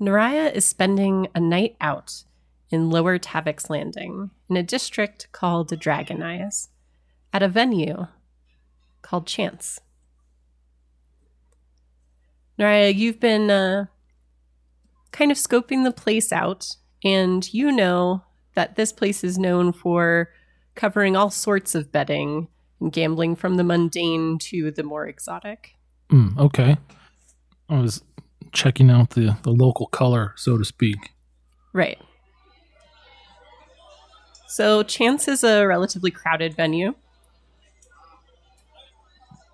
Naraya is spending a night out in Lower Tavick's Landing in a district called Dragon Eyes at a venue called Chance. Naraya, you've been uh, kind of scoping the place out, and you know that this place is known for covering all sorts of betting and gambling from the mundane to the more exotic. Mm, okay. I was checking out the, the local color, so to speak. Right. So, Chance is a relatively crowded venue.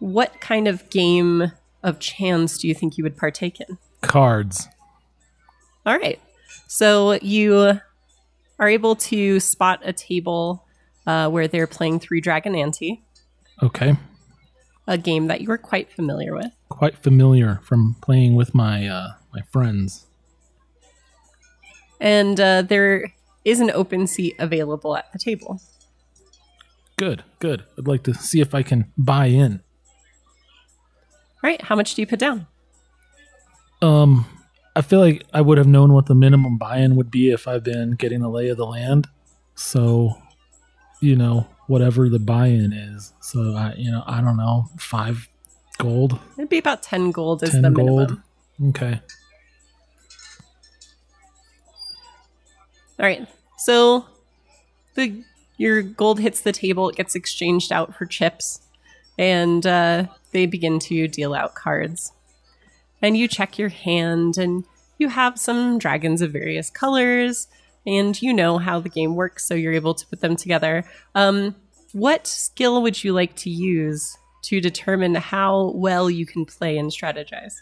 What kind of game of chance do you think you would partake in? Cards. All right. So, you are able to spot a table uh, where they're playing Three Dragon Ante, Okay. A game that you are quite familiar with. Quite familiar from playing with my uh, my friends. And uh, there is an open seat available at the table. Good, good. I'd like to see if I can buy in. All right. How much do you put down? Um, I feel like I would have known what the minimum buy-in would be if I've been getting the lay of the land. So, you know, whatever the buy-in is. So I, you know, I don't know, five gold, It'd be about 10 gold is ten the gold. minimum. Okay. All right. So the your gold hits the table, it gets exchanged out for chips, and uh, they begin to deal out cards. And you check your hand, and you have some dragons of various colors, and you know how the game works, so you're able to put them together. Um, what skill would you like to use to determine how well you can play and strategize?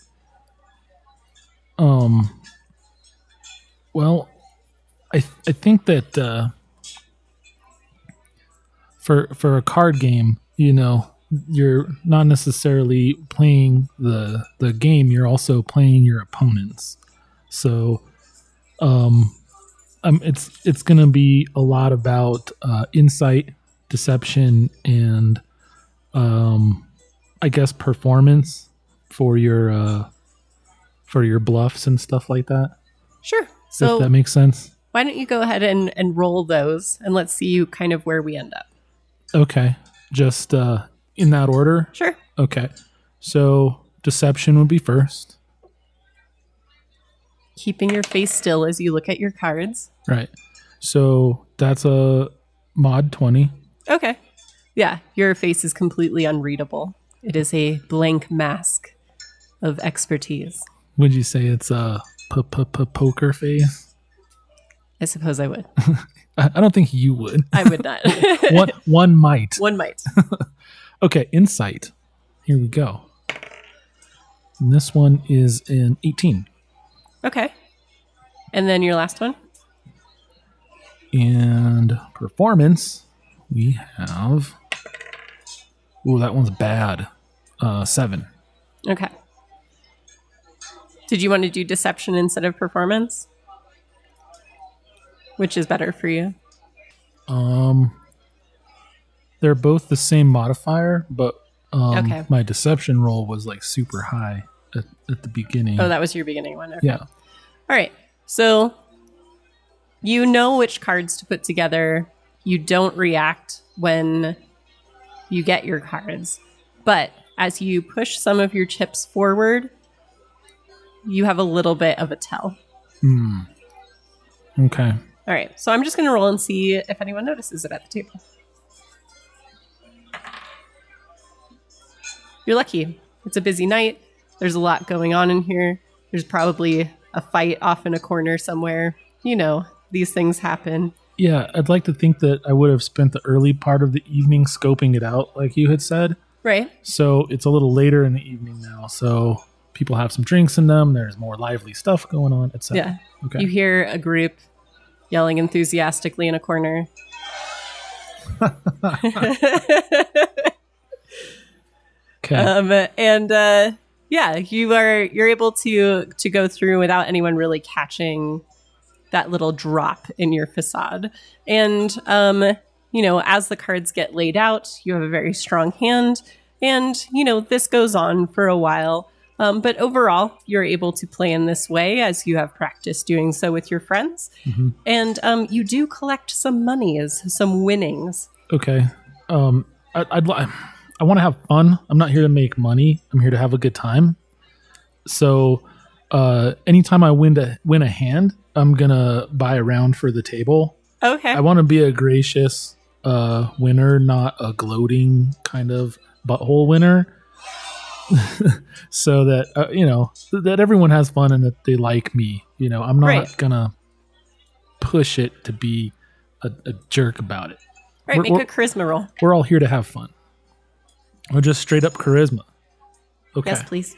Um. Well, I th- I think that uh, for for a card game, you know, you're not necessarily playing the the game. You're also playing your opponents. So, um, um, it's it's gonna be a lot about uh, insight, deception, and um, I guess performance for your uh, for your bluffs and stuff like that. Sure. So if that makes sense. why don't you go ahead and, and roll those, and let's see you kind of where we end up. Okay. Just uh in that order. Sure. Okay. So deception would be first. Keeping your face still as you look at your cards. Right. So that's a mod 20. Okay. Yeah, your face is completely unreadable. It is a blank mask of expertise. Would you say it's a p- p- p- poker face? I suppose I would. I don't think you would. I would not. one one might. One might. Okay, insight. Here we go. And this one is an 18. Okay. And then your last one? And performance, we have. Ooh, that one's bad. Uh, seven. Okay. Did you want to do deception instead of performance? Which is better for you? Um, they're both the same modifier, but um, Okay. my deception roll was like super high at, at the beginning. Oh, that was your beginning one. Okay. yeah. All right. So you know which cards to put together. You don't react when you get your cards. But as you push some of your chips forward, you have a little bit of a tell. Hmm. Okay. All right. So I'm just going to roll and see if anyone notices it at the table. You're lucky. It's a busy night. There's a lot going on in here. There's probably a fight off in a corner somewhere. You know, these things happen. Yeah, I'd like to think that I would have spent the early part of the evening scoping it out, like you had said. Right? So it's a little later in the evening now. So people have some drinks in them. There's more lively stuff going on, etc. Yeah. Okay. You hear a group yelling enthusiastically in a corner. okay. um, and uh, yeah, you are you're able to to go through without anyone really catching that little drop in your facade. And um, you know, as the cards get laid out, you have a very strong hand, and you know this goes on for a while. Um, but overall, you're able to play in this way as you have practiced doing so with your friends. Mhm. And um, you do collect some monies, some winnings. Okay. Um, I, I'd li- I want to have fun. I'm not here to make money. I'm here to have a good time. So, uh, anytime I win to win a hand, I'm gonna buy a round for the table. Okay. I want to be a gracious uh, winner, not a gloating kind of butthole winner. so that uh, you know that everyone has fun and that they like me. You know, I'm not Right. gonna push it to be a, a jerk about it. right, we're- make we're- a charisma roll. We're all here to have fun. Or just straight up charisma. Okay. Yes, please.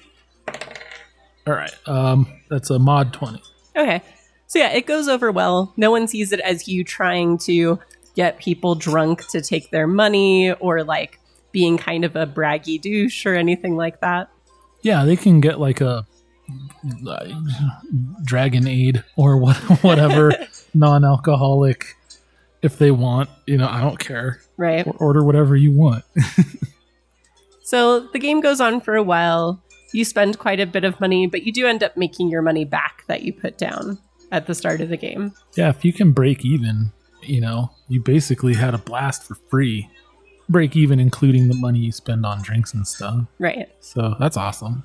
All right. Um, that's a mod twenty. Okay. So yeah, it goes over well. No one sees it as you trying to get people drunk to take their money or like being kind of a braggy douche or anything like that. Yeah, they can get like a like, Dragon Aid or what, whatever non-alcoholic if they want. You know, I don't care. Right. Or order whatever you want. So the game goes on for a while. You spend quite a bit of money, but you do end up making your money back that you put down at the start of the game. yeah, if you can break even, you know, you basically had a blast for free. Break even, including the money you spend on drinks and stuff. Right. So that's awesome.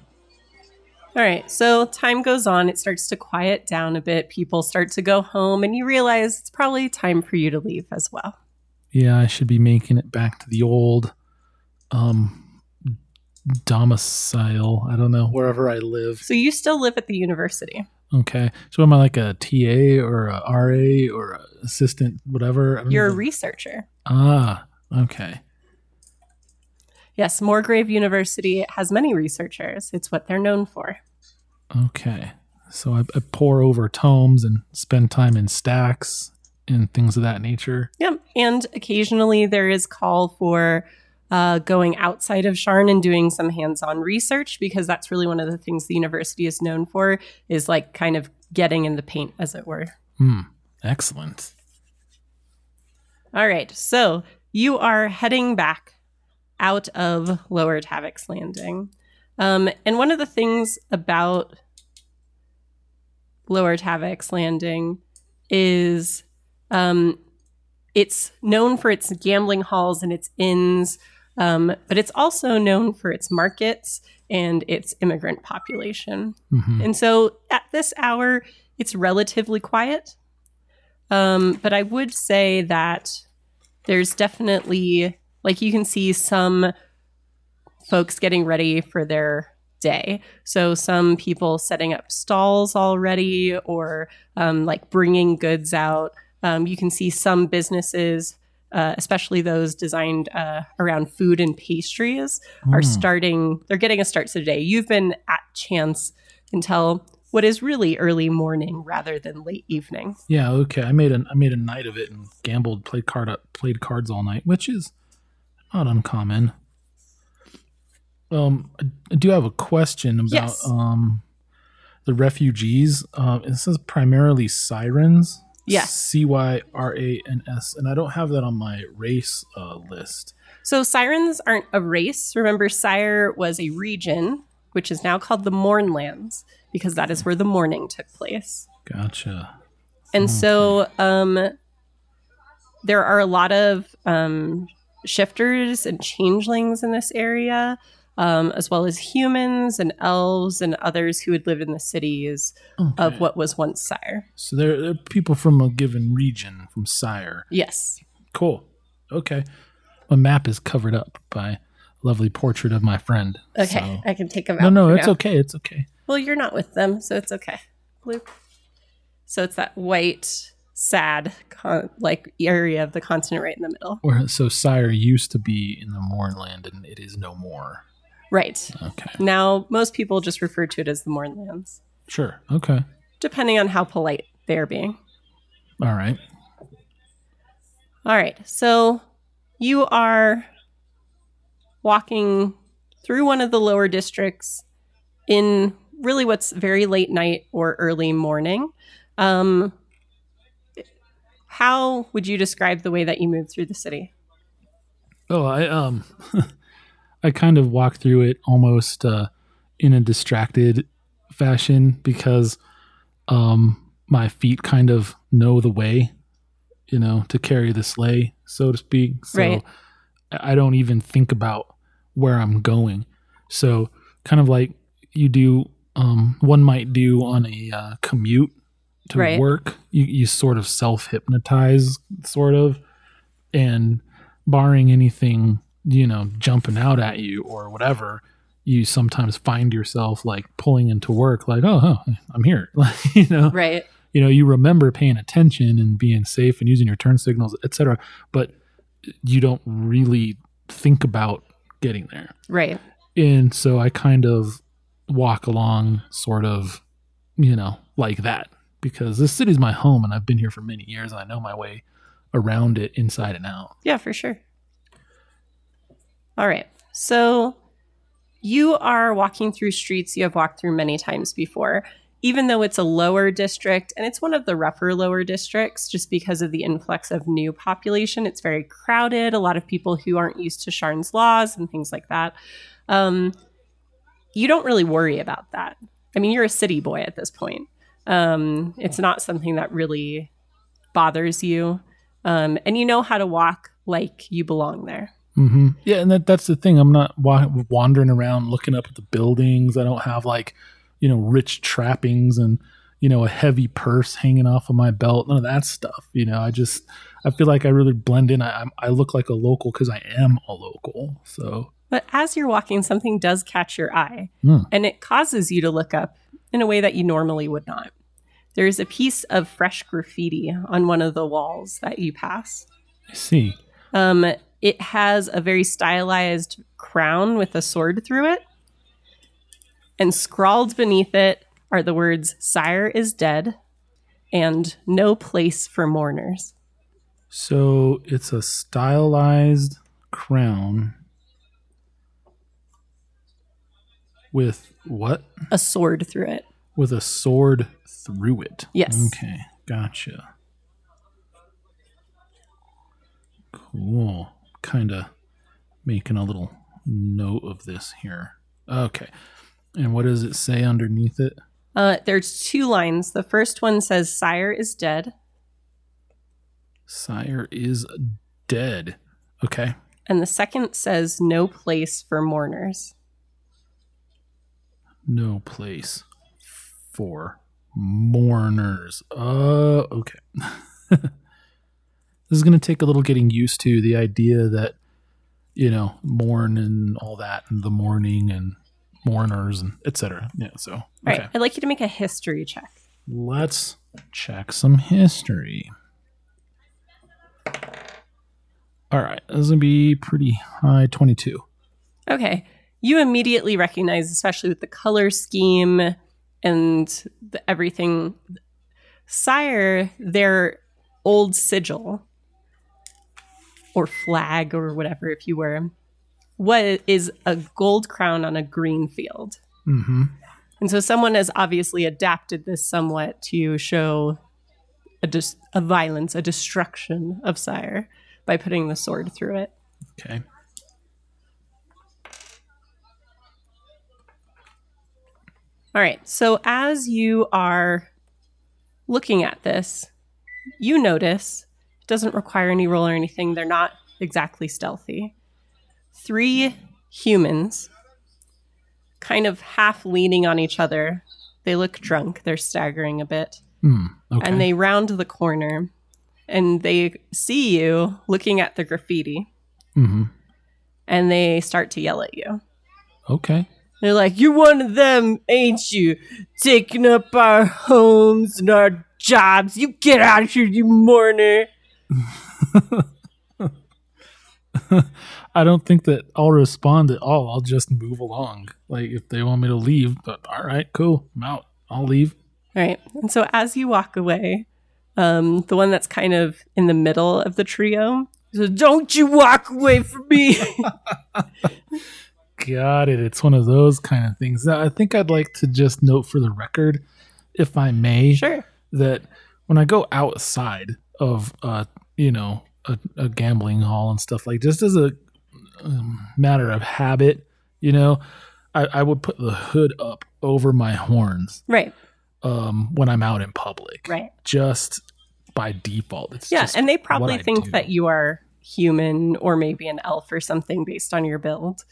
All right. So time goes on. It starts to quiet down a bit. People start to go home, and you realize it's probably time for you to leave as well. Yeah, I should be making it back to the old um domicile. I don't know, wherever I live. So you still live at the university. Okay. So am I like a TA or a RA or a assistant whatever? You're a researcher. Ah, okay. Yes, Morgrave University has many researchers. It's what they're known for. Okay. So I, I pour over tomes and spend time in stacks and things of that nature. Yep. And occasionally there is call for uh, going outside of Sharn and doing some hands-on research because that's really one of the things the university is known for is like kind of getting in the paint, as it were. Hmm. Excellent. All right. So you are heading back out of Lower Tavick's Landing. Um, and one of the things about Lower Tavick's Landing is um, it's known for its gambling halls and its inns, um, but it's also known for its markets and its immigrant population. hmm And so at this hour, it's relatively quiet. Um, but I would say that there's definitely, like, you can see some folks getting ready for their day. So some people setting up stalls already or um, like bringing goods out. Um, you can see some businesses, uh, especially those designed uh, around food and pastries, are Mm. starting, they're getting a start today. You've been at chance until what is really early morning rather than late evening. Yeah, okay. I made a I made a night of it and gambled, played card up, played cards all night, which is not uncommon. Um, I, do have a question about Yes. um the refugees. Um, it says primarily Cyrans. Yes. C Y R A N S, and I don't have that on my race uh, list. So Cyrans aren't a race. Remember, Cyre was a region, which is now called the Mournlands, because that is where the mourning took place. Gotcha. And so um, there are a lot of um, shifters and changelings in this area, um, as well as humans and elves and others who had lived in the cities of what was once Cyre. So they're, they're people from a given region, from Cyre. Yes. Cool. Okay. My map is covered up by a lovely portrait of my friend. Okay. So- I can take them No, out. no, for it's now. okay. It's okay. Well, you're not with them, so it's okay. Bloop. So it's that white, sad, con- like area of the continent right in the middle. Or so Cyre used to be in the Mournland, and it is no more. Right. Okay. Now, most people just refer to it as the Mournlands, Sure. Okay. depending on how polite they are being. All right. All right. So you are walking through one of the lower districts in really what's very late night or early morning. Um, how would you describe the way that you move through the city? Oh, I um, I kind of walk through it almost uh, in a distracted fashion because um my feet kind of know the way, you know, to carry the sleigh, so to speak. So Right. I don't even think about where I'm going. So kind of like you do um one might do on a uh, commute to Right. work, you, you sort of self hypnotize sort of and barring anything, you know, jumping out at you or whatever, you sometimes find yourself like pulling into work like, oh, I'm here. Like, you know, Right. you know, you remember paying attention and being safe and using your turn signals, etc. But you don't really think about getting there. Right. And so I kind of walk along sort of, you know, like that because this city's my home and I've been here for many years and I know my way around it inside and out. Yeah, for sure. All right. So you are walking through streets you have walked through many times before, even though it's a lower district and it's one of the rougher lower districts just because of the influx of new population. It's very crowded, a lot of people who aren't used to Sharn's laws and things like that. Um, you don't really worry about that. I mean, you're a city boy at this point. Um, it's not something that really bothers you um, and you know how to walk like you belong there. Hmm Yeah, and that, that's the thing. I'm not wa- wandering around looking up at the buildings. I don't have like, you know, rich trappings and you know a heavy purse hanging off of my belt. None of that stuff. You know, I just I feel like I really blend in. I I'm, look like a local because I am a local. So But as you're walking, something does catch your eye, Hmm. and it causes you to look up in a way that you normally would not. There's a piece of fresh graffiti on one of the walls that you pass. I see. Um, it has a very stylized crown with a sword through it. And scrawled beneath it are the words, Cyre is dead, and no place for mourners. So it's a stylized crown with what? A sword through it. With a sword through it. Yes. Okay, gotcha. Cool. Kind of making a little note of this here. Okay. And what does it say underneath it? Uh, there's two lines. The first one says, Cyre is dead. Cyre is dead. Okay. And the second says, No place for mourners. No place for mourners. Uh, okay. this is going to take a little getting used to the idea that, you know, mourn and all that, and the mourning and mourners and etc. Yeah, so, All right. okay. I'd like you to make a history check. Let's check some history. All right, this is going to be pretty high 22. Okay. You immediately recognize, especially with the color scheme and the, everything, Cyre, their old sigil or flag or whatever, if you were, what is a gold crown on a green field. Mm hmm. And so someone has obviously adapted this somewhat to show a, dis- a violence, a destruction of Cyre by putting the sword through it. Okay. All right. So as you are looking at this, you notice doesn't require any roll or anything. They're not exactly stealthy. Three humans, kind of half leaning on each other. They look drunk. They're staggering a bit. Hmm. Okay. And they round the corner and they see you looking at the graffiti mm-hmm. and they start to yell at you. Okay. They're like, You're one of them, ain't you? Taking up our homes and our jobs. You get out of here, you mourner. I don't think that I'll respond at all. I'll just move along. Like if they want me to leave, but all right, cool. I'm out. I'll leave. All right. And so as you walk away, um, the one that's kind of in the middle of the trio says, Don't you walk away from me. Got it. It's one of those kind of things. Now, I think I'd like to just note for the record, if I may, sure. that when I go outside of, uh, you know, a, a gambling hall and stuff like just as a um, matter of habit, you know, I, I would put the hood up over my horns Right. um, when I'm out in public. Right. Just by default. It's Yeah, and they probably think do. that you are human or maybe an elf or something based on your build.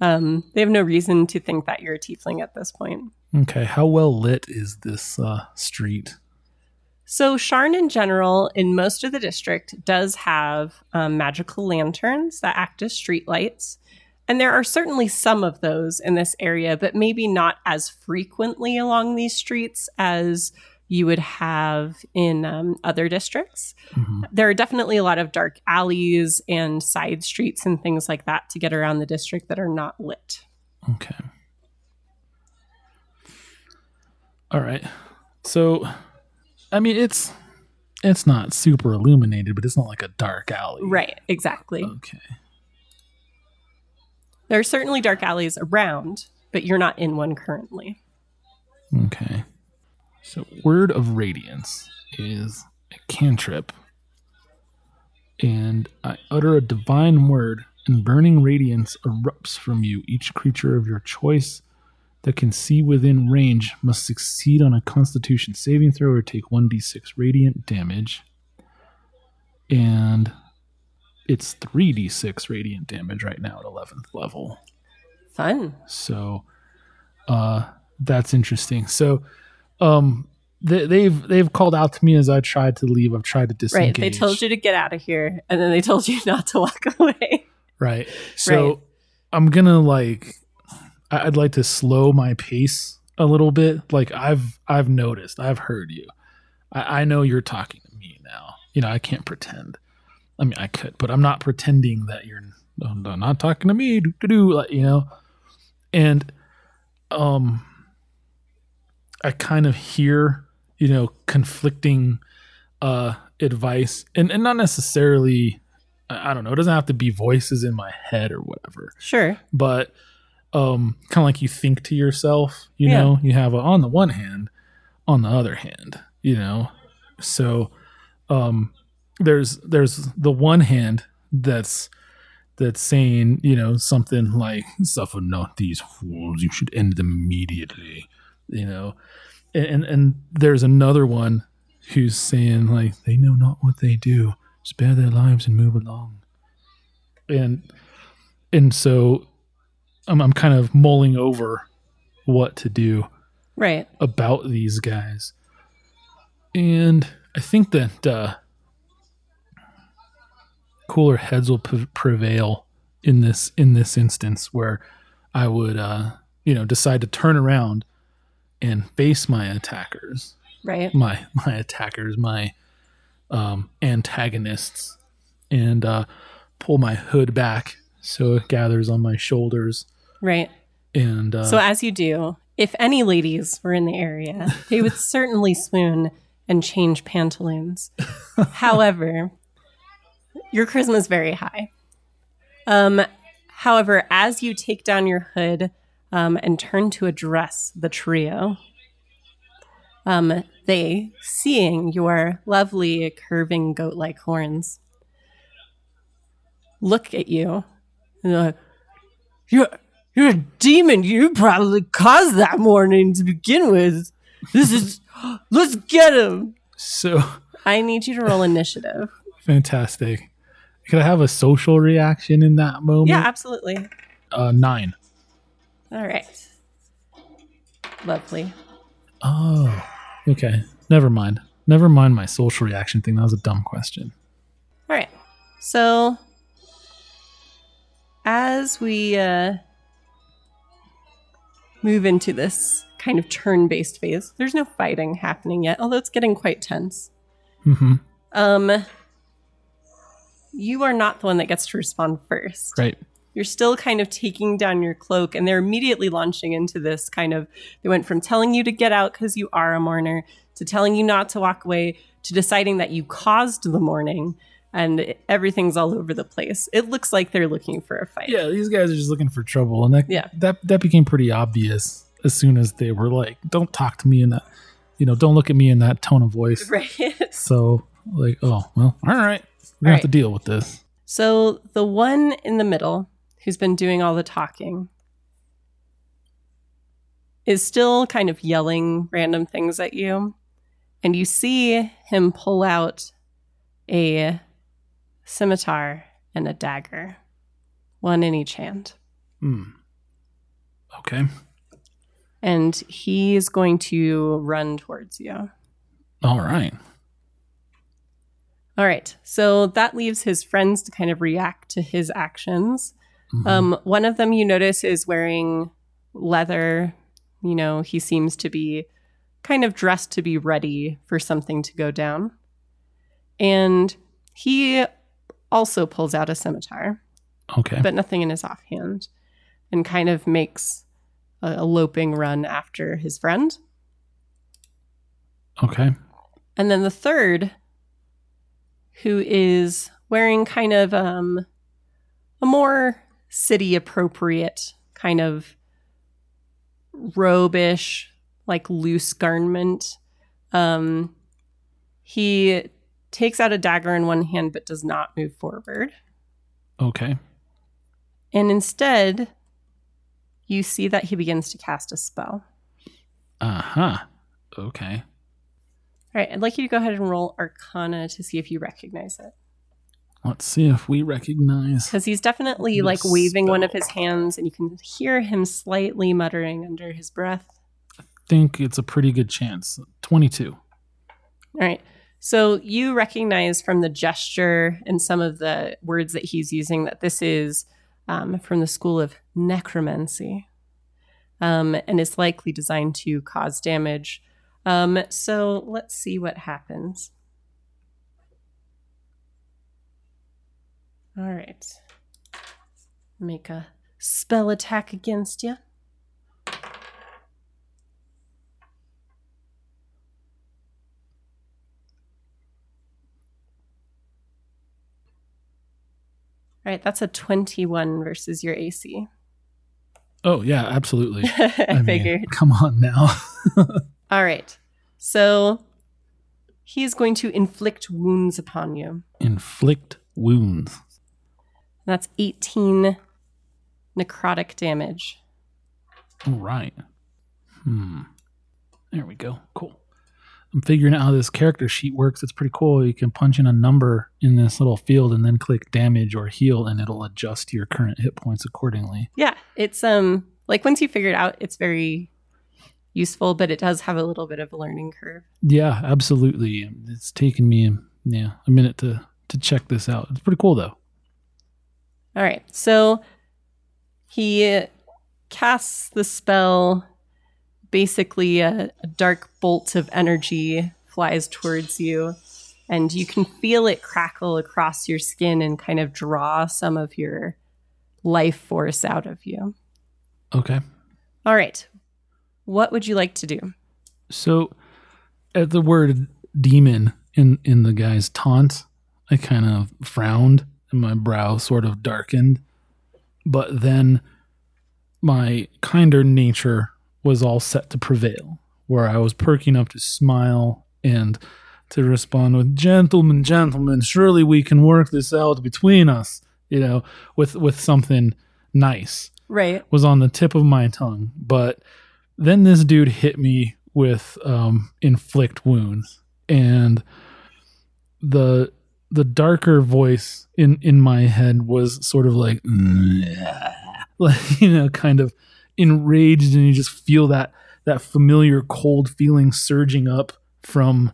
Um, they have no reason to think that you're a tiefling at this point. Okay, how well lit is this uh, street? So, Sharn in general, in most of the district, does have um, magical lanterns that act as streetlights. And there are certainly some of those in this area, but maybe not as frequently along these streets as you would have in um, other districts. Mhm. There are definitely a lot of dark alleys and side streets and things like that to get around the district that are not lit. Okay. All right. So, I mean, it's it's not super illuminated, but it's not like a dark alley. Right, exactly. Okay. There are certainly dark alleys around, but you're not in one currently. Okay. So, Word of Radiance is a cantrip. And I utter a divine word, and burning radiance erupts from you. Each creature of your choice that can see within range must succeed on a constitution saving throw or take 1d6 radiant damage. And it's 3d6 radiant damage right now at 11th level. Fun. So uh, that's interesting. So um, they, they've they've called out to me as I tried to leave. I've tried to disengage. Right. They told you to get out of here, and then they told you not to walk away. Right. So Right. I'm gonna like I'd like to slow my pace a little bit. Like I've I've noticed, I've heard you. I, I know you're talking to me now. You know, I can't pretend. I mean, I could, but I'm not pretending that you're no, no, not talking to me. Do, do, like, you know, and um, I kind of hear you know conflicting uh advice, and and not necessarily. I don't know. It doesn't have to be voices in my head or whatever Sure. but um kind of like you think to yourself you Yeah. know? You have a, on the one hand on the other hand you know? So um there's there's the one hand that's that's saying you know something like suffer not these fools you should end them immediately you know? And and, and there's another one who's saying like they know not what they do spare their lives and move along. And and so I'm, I'm kind of mulling over what to do Right. about these guys and i think that uh cooler heads will p- prevail in this in this instance where i would uh you know decide to turn around and face my attackers Right. my my attackers my um antagonists and uh pull my hood back so it gathers on my shoulders Right. and uh So as you do, if any ladies were in the area, they would certainly swoon and change pantaloons. However, your charisma is very high. Um, however, as you take down your hood um, and turn to address the trio, um, they, seeing your lovely curving goat-like horns, look at you and they're like, "You're you're a demon. You probably caused that morning to begin with. This is let's get him." so I need you to roll initiative. fantastic could i have a social reaction in that moment Yeah, absolutely. uh nine. All right. Lovely. Oh okay never mind never mind my social reaction thing that was a dumb question All right. So as we uh, move into this kind of turn-based phase, there's no fighting happening yet, although it's getting quite tense. mm-hmm Um, you are not the one that gets to respond first. right You're still kind of taking down your cloak, and they're immediately launching into this kind of. They went from telling you to get out because you are a mourner to telling you not to walk away to deciding that you caused the mourning, and everything's all over the place. It looks like they're looking for a fight. yeah these guys are just looking for trouble and that Yeah. that that became pretty obvious as soon as they were like don't talk to me in that you know don't look at me in that tone of voice Right. so like oh well all right we're gonna All have to deal with this so the one in the middle who's been doing all the talking is still kind of yelling random things at you. And you see him pull out a scimitar and a dagger, one in each hand. Hmm. Okay. And he's going to run towards you. All right. All right. So that leaves his friends to kind of react to his actions. Mhm. Um, one of them you notice is wearing leather. You know, he seems to be kind of dressed to be ready for something to go down. And he also pulls out a scimitar, okay. but nothing in his offhand, and kind of makes a, a loping run after his friend. okay. And then the third, who is wearing kind of um, a more city appropriate kind of robish, like loose garment. Um, he takes out a dagger in one hand but does not move forward. Okay. And instead, you see that he begins to cast a spell. Uh huh. Okay. All right, I'd like you to go ahead and roll Arcana to see if you recognize it. Let's see if we recognize. Because he's definitely like waving one of his hands, and you can hear him slightly muttering under his breath. I think it's a pretty good chance. Twenty-two. All right. So you recognize from the gesture and some of the words that he's using that this is um, from the school of necromancy. Um, and is likely designed to cause damage. Um, so let's see what happens. All right. Make a spell attack against you. All right, that's a 21 versus your AC. Oh yeah, absolutely. I, mean, figured. come on now. All right. So he is going to inflict wounds upon you. Inflict wounds. That's 18 necrotic damage. All right. Hmm. There we go. Cool. I'm figuring out how this character sheet works. It's pretty cool. You can punch in a number in this little field and then click damage or heal, and it'll adjust your current hit points accordingly. Yeah, it's um like once you figure it out, it's very useful, but it does have a little bit of a learning curve. Yeah, absolutely. It's taken me yeah a minute to to check this out. It's pretty cool though. All right. So he casts the spell. Basically, a, a dark bolt of energy flies towards you, and you can feel it crackle across your skin and kind of draw some of your life force out of you. Okay. All right. What would you like to do? So, at the word demon in in the guy's taunt, I kind of frowned and my brow sort of darkened. But then my kinder nature was all set to prevail, where I was perking up to smile and to respond with gentlemen, gentlemen, surely we can work this out between us, you know, with with something nice Right. was on the tip of my tongue. But then this dude hit me with um, inflict wounds, and the the darker voice in in my head was sort of like, like you know, kind of enraged, and you just feel that that familiar cold feeling surging up from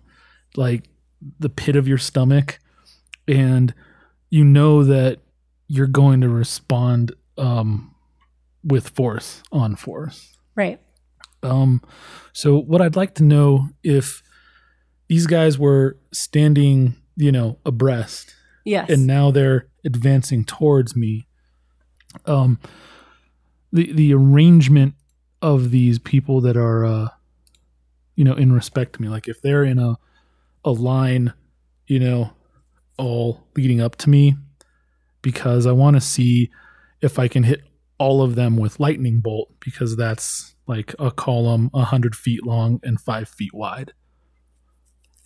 like the pit of your stomach, and you know that you're going to respond um, with force on force. Right. Um, so what I'd like to know if these guys were standing, you know, abreast, Yes. and now they're advancing towards me. Um, the the arrangement of these people that are, uh, you know, in respect to me, like if they're in a a line, you know, all leading up to me, because I want to see if I can hit all of them with lightning bolt because that's like a column a hundred feet long and five feet wide.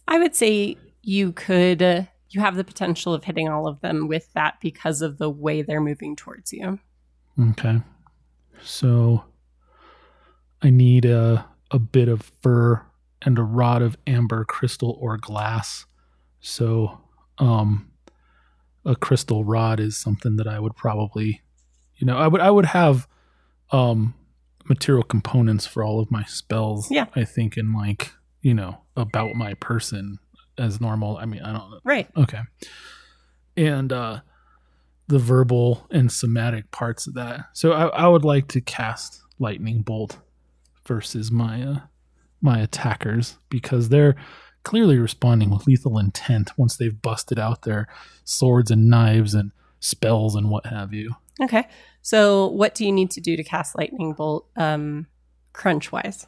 I would say you could, uh, you have the potential of hitting all of them with that because of the way they're moving towards you. Okay. So I need a a bit of fur and a rod of amber crystal or glass. So, um, a crystal rod is something that I would probably, you know, I would I would have um material components for all of my spells. Yeah. I think in like you know about my person as normal. I mean, I don't know. Right. Okay. And uh the verbal and somatic parts of that. So I, I would like to cast lightning bolt versus my uh, my attackers because they're clearly responding with lethal intent once they've busted out their swords and knives and spells and what have you. Okay. So, what do you need to do to cast lightning bolt, um, crunch wise?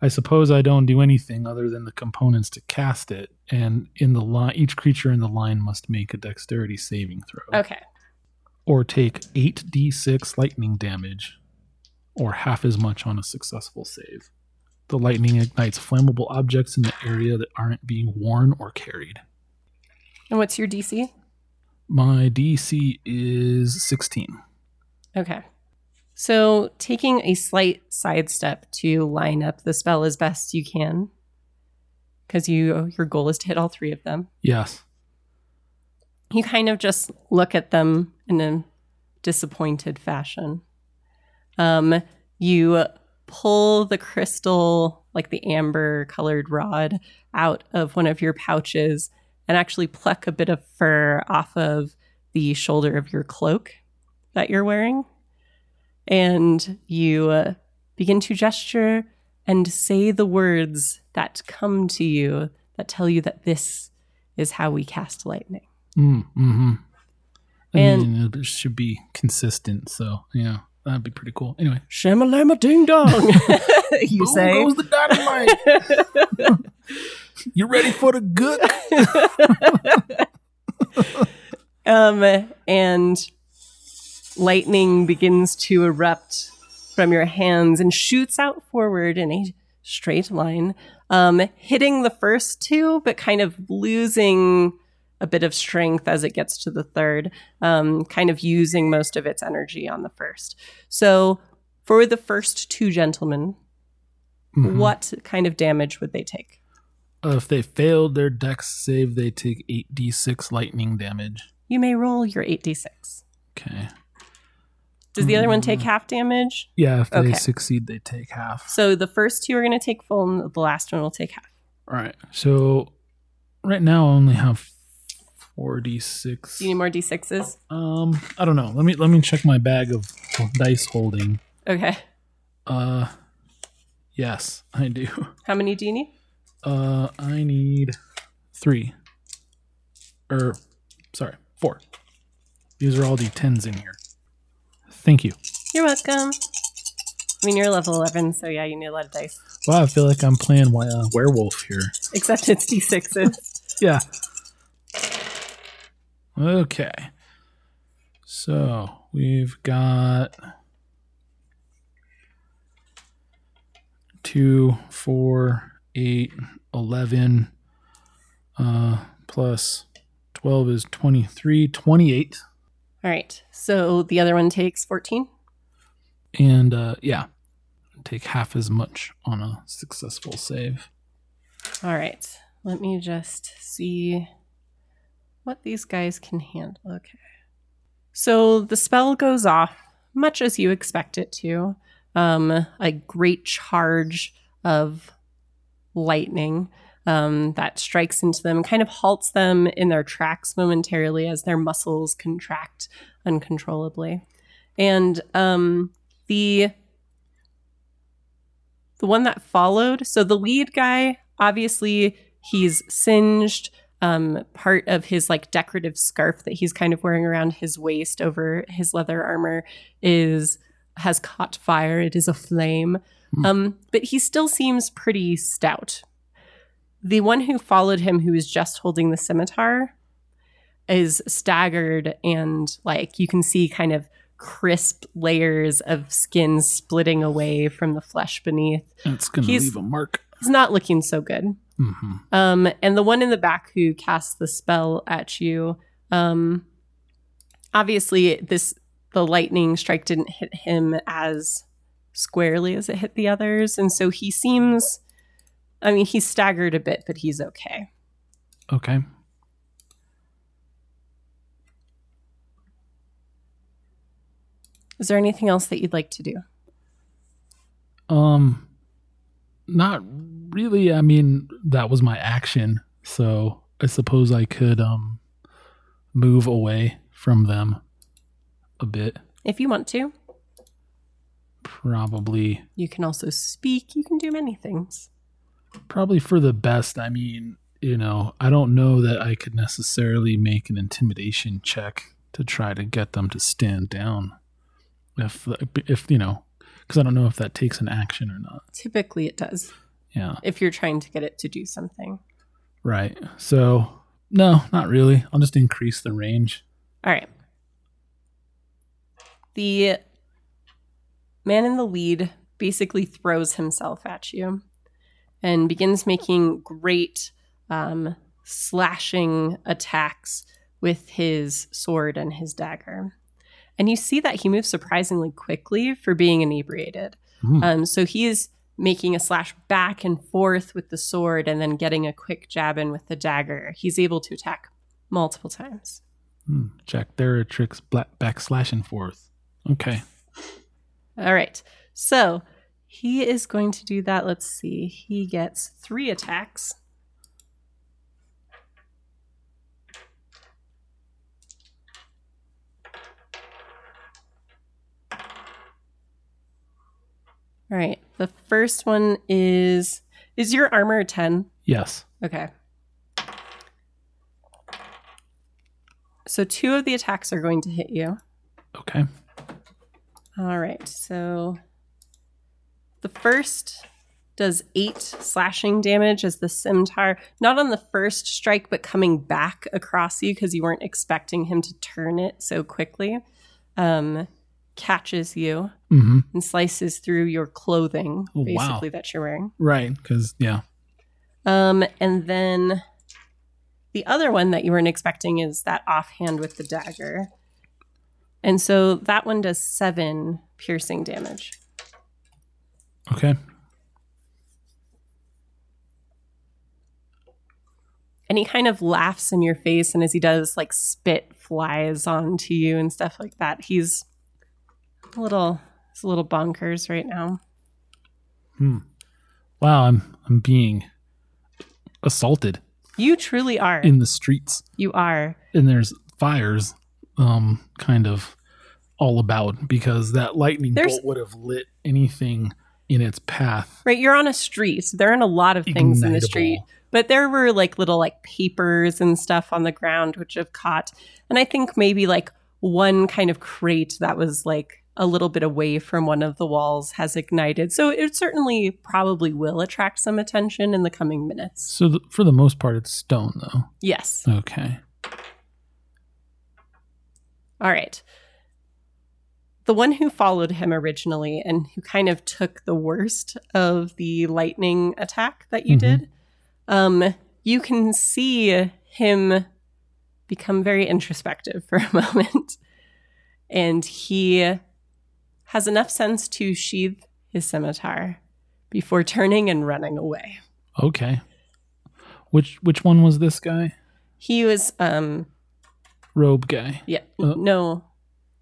I suppose I don't do anything other than the components to cast it, and in the line, each creature in the line must make a dexterity saving throw. Okay. Or take 8d6 lightning damage, or half as much on a successful save. The lightning ignites flammable objects in the area that aren't being worn or carried. And what's your DC? My DC is 16. Okay. So, taking a slight sidestep to line up the spell as best you can, because you your goal is to hit all three of them. Yes. You kind of just look at them in a disappointed fashion. Um, you pull the crystal, like the amber colored rod, out of one of your pouches and actually pluck a bit of fur off of the shoulder of your cloak that you're wearing. And you uh, begin to gesture and say the words that come to you that tell you that this is how we cast lightning. Mm, I And- mean, it should be consistent, so yeah, that'd be pretty cool. Anyway, Shamalama ding dong, you Boom say. goes the dynamite. you ready for the good? um, and lightning begins to erupt from your hands and shoots out forward in a straight line, um, hitting the first two, but kind of losing a bit of strength as it gets to the third, um, kind of using most of its energy on the first. So, for the first two gentlemen, Mhm. what kind of damage would they take? Uh, if they failed their dex save, they take 8d6 lightning damage. You may roll your 8d6. Okay. Does the other one take Mm. half damage? Yeah, if they Okay. succeed, they take half. So the first two are going to take full, and the last one will take half. All right. So right now I only have 4d6. Do you need more d6s? Um, I don't know. Let me let me check my bag of dice holding. Okay. Uh, yes, I do. How many do you need? Uh, I need three. Or, sorry, four. These are all d10s in here. Thank you. You're welcome. I mean, you're level 11, so yeah, you need a lot of dice. Wow, I feel like I'm playing uh, werewolf here. Except it's d6s. Yeah. Okay. So we've got two, four, eight, eleven, uh, plus 12 is 23, 28. All right. So the other one takes 14. And uh, yeah, take half as much on a successful save. All right. Let me just see what these guys can handle. Okay. So the spell goes off much as you expect it to. Um, a great charge of lightning um, that strikes into them, kind of halts them in their tracks momentarily as their muscles contract uncontrollably. And um, the the one that followed, so the lead guy, obviously he's singed. Um, part of his like decorative scarf that he's kind of wearing around his waist over his leather armor is has caught fire. It is aflame. Hmm. Um, but he still seems pretty stout. The one who followed him, who is just holding the scimitar, is staggered and like you can see kind of crisp layers of skin splitting away from the flesh beneath. It's going to He's- leave a mark. He's not looking so good. Hmm Um, and the one in the back who casts the spell at you, um, obviously this the lightning strike didn't hit him as squarely as it hit the others. And so he seems, I mean, he's staggered a bit, but he's okay. Okay. Is there anything else that you'd like to do? Um, not really. I mean, that was my action, so I suppose I could um move away from them a bit. If you want to, Probably, you can also speak. You can do many things. probably for the best. I mean, you know, I don't know that I could necessarily make an intimidation check to try to get them to stand down. If if you know, because I don't know if that takes an action or not. Typically, it does Yeah. if you're trying to get it to do something. Right. So, no, not really. I'll just increase the range. All right. The man in the lead basically throws himself at you and begins making great um, slashing attacks with his sword and his dagger. And you see that he moves surprisingly quickly for being inebriated. Hmm. Um, so he is making a slash back and forth with the sword and then getting a quick jab in with the dagger. He's able to attack multiple times. Hmm. Jack tricks black backslash and forth. Okay. All right. So he is going to do that. Let's see. He gets three attacks. All right. The first one is is your armor a 10? Yes. Okay. So two of the attacks are going to hit you. Okay. All right. So the first does eight slashing damage as the scimitar, not on the first strike, but coming back across you because you weren't expecting him to turn it so quickly, um, catches you Mm-hmm. and slices through your clothing, Oh, wow. basically, that you're wearing. Right. Because yeah. Um, and then the other one that you weren't expecting is that offhand with the dagger. And so that one does seven piercing damage. Okay. And he kind of laughs in your face, and as he does, like spit flies onto you and stuff like that. He's a little, it's a little bonkers right now. Hmm. Wow. I'm I'm being assaulted You truly are. in the streets, you are. and there's fires, um, kind of all about because that lightning There's- bolt would have lit anything in its path. Right, you're on a street. So there aren't a lot of things in the street, but there were like little like papers and stuff on the ground which have caught. And I think maybe like one kind of crate that was like a little bit away from one of the walls has ignited. So it certainly probably will attract some attention in the coming minutes. So th- for the most part, it's stone though. Yes. Okay. All right. The one who followed him originally and who kind of took the worst of the lightning attack that you Mhm. did, um, you can see him become very introspective for a moment. And he has enough sense to sheath his scimitar before turning and running away. Okay. Which which one was this guy? He was, um, Robe guy. yeah, Uh. no,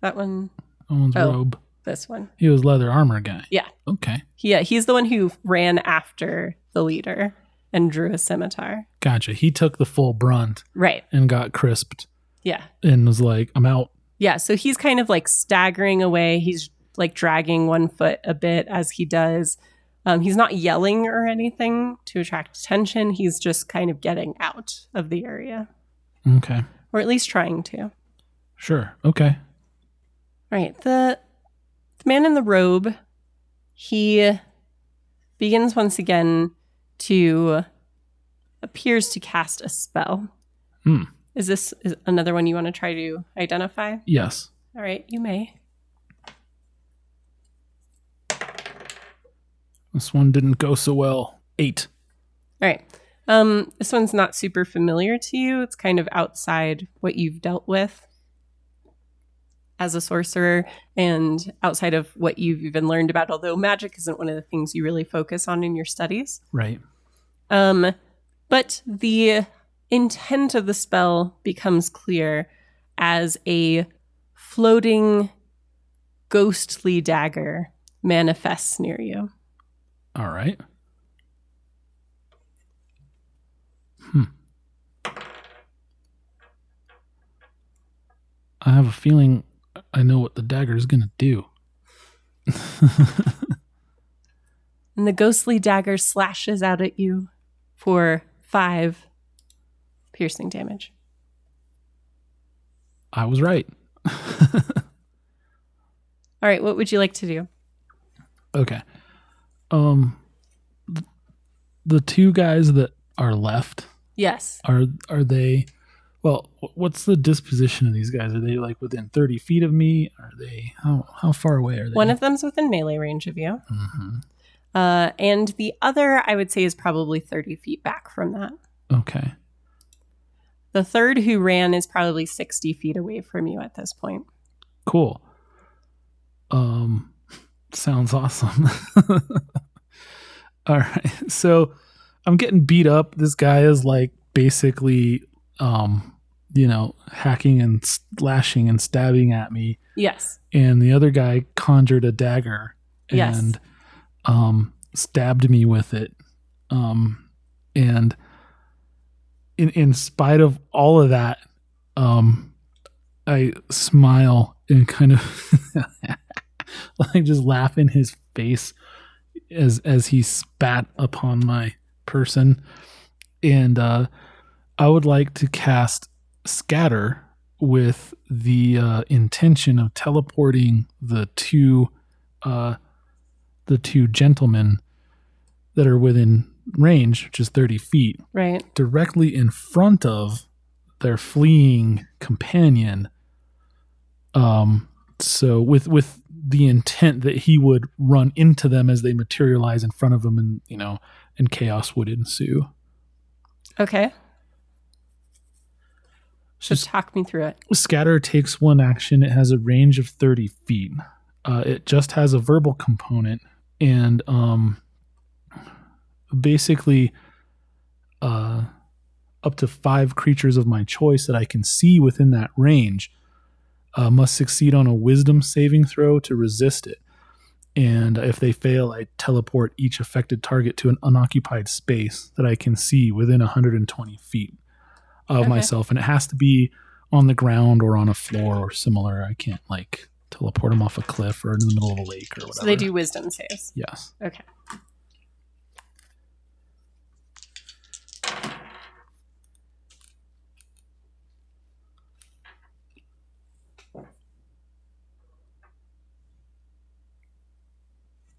that one, That one's Oh. robe. this one. He was leather armor guy. Yeah. Okay. Yeah, he's the one who ran after the leader and drew a scimitar. Gotcha. He took the full brunt Right. and got crisped Yeah. and was like, I'm out. Yeah. So he's kind of like staggering away. He's like dragging one foot a bit as he does. Um, he's not yelling or anything to attract attention. He's just kind of getting out of the area, Okay. or at least trying to. Sure. Okay. Right. The, the man in the robe, he begins once again to appears to cast a spell. Hmm. Is this is another one you want to try to identify? Yes. All right, you may. This one didn't go so well. Eight. All right. Um, this one's not super familiar to you. It's kind of outside what you've dealt with. as a sorcerer and outside of what you've even learned about, although magic isn't one of the things you really focus on in your studies. Right. Um, but the intent of the spell becomes clear as a floating ghostly dagger manifests near you. All right. Hmm. I have a feeling I know what the dagger is going to do. And the ghostly dagger slashes out at you for five piercing damage. I was right. All right, what would you like to do? Okay. Um the two guys that are left Yes. are are they well what's the disposition of these guys are they like within 30 feet of me are they how how far away are they One of them's within melee range of you. Mhm. Uh, and the other, I would say, is probably 30 feet back from that. okay The third who ran is probably 60 feet away from you at this point. cool um sounds awesome all right so i'm getting beat up this guy is like basically um you know hacking and slashing and stabbing at me Yes. and the other guy conjured a dagger Yes. and um stabbed me with it um and in in spite of all of that um i smile and kind of like just laugh in his face as as he spat upon my person and uh i would like to cast scatter with the uh, intention of teleporting the two uh, the two gentlemen that are within range, which is 30 feet, Right. directly in front of their fleeing companion. Um, so with with the intent that he would run into them as they materialize in front of him, and you know, and chaos would ensue. Okay. So Just talk me through it. Scatter takes one action. It has a range of 30 feet. Uh, it just has a verbal component. And um, basically, uh, up to five creatures of my choice that I can see within that range uh, must succeed on a wisdom saving throw to resist it. And if they fail, I teleport each affected target to an unoccupied space that I can see within 120 feet of Okay. myself. And it has to be on the ground or on a floor or similar. I can't like teleport them off a cliff or in the middle of a lake or whatever. So they do wisdom saves. Yes. Okay.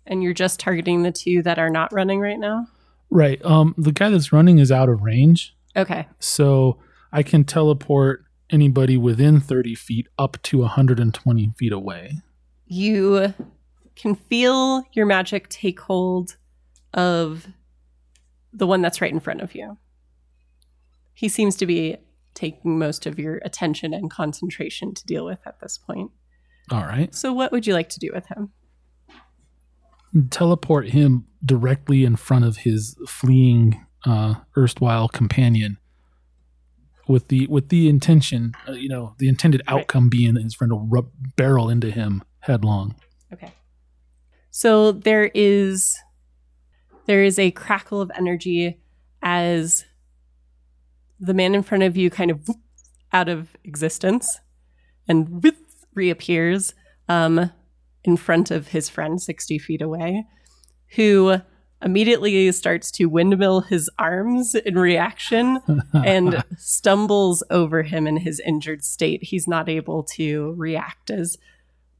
And you're just targeting the two that are not running right now? Right. Um, the guy that's running is out of range, Okay. so I can teleport anybody within 30 feet up to 120 feet away. You can feel your magic take hold of the one that's right in front of you. He seems to be taking most of your attention and concentration to deal with at this point. All right. So, what would you like to do with him? Teleport him directly in front of his fleeing uh, erstwhile companion. With the with the intention, uh, you know, the intended Right. outcome being that his friend will rub, barrel into him headlong. Okay. So there is there is a crackle of energy as the man in front of you kind of whoop out of existence and whoop reappears um, in front of his friend 60 feet away, who immediately starts to windmill his arms in reaction and stumbles over him in his injured state. He's not able to react as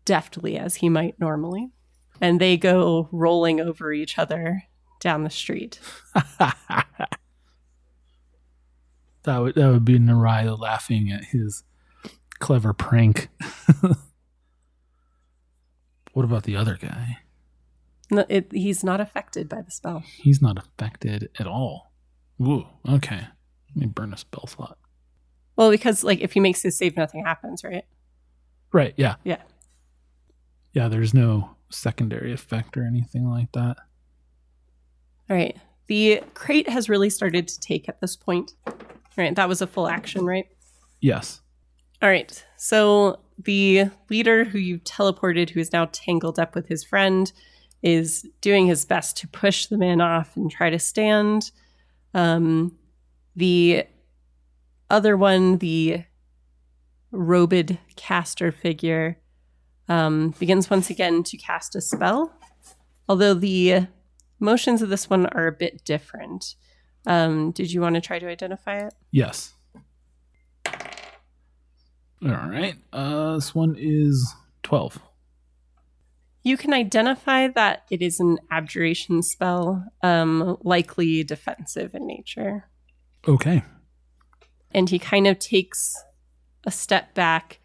deftly as he might normally. And they go rolling over each other down the street. that would that would be Naraya laughing at his clever prank. what about the other guy? No, it, he's not affected by the spell. He's not affected at all. Ooh, okay. Let me burn a spell slot. Well, because like if he makes his save, nothing happens, right? Right. Yeah. Yeah. Yeah. There's no secondary effect or anything like that. All right. The crate has really started to take at this point. All right. That was a full action, right? Yes. All right. So the leader who you teleported, who is now tangled up with his friend, is doing his best to push the man off and try to stand. Um, the other one, the robed caster figure, um, begins once again to cast a spell. Although the motions of this one are a bit different. Um, did you want to try to identify it? Yes. All right. Uh, this one is 12. You can identify that it is an abjuration spell, um, likely defensive in nature. Okay. And he kind of takes a step back,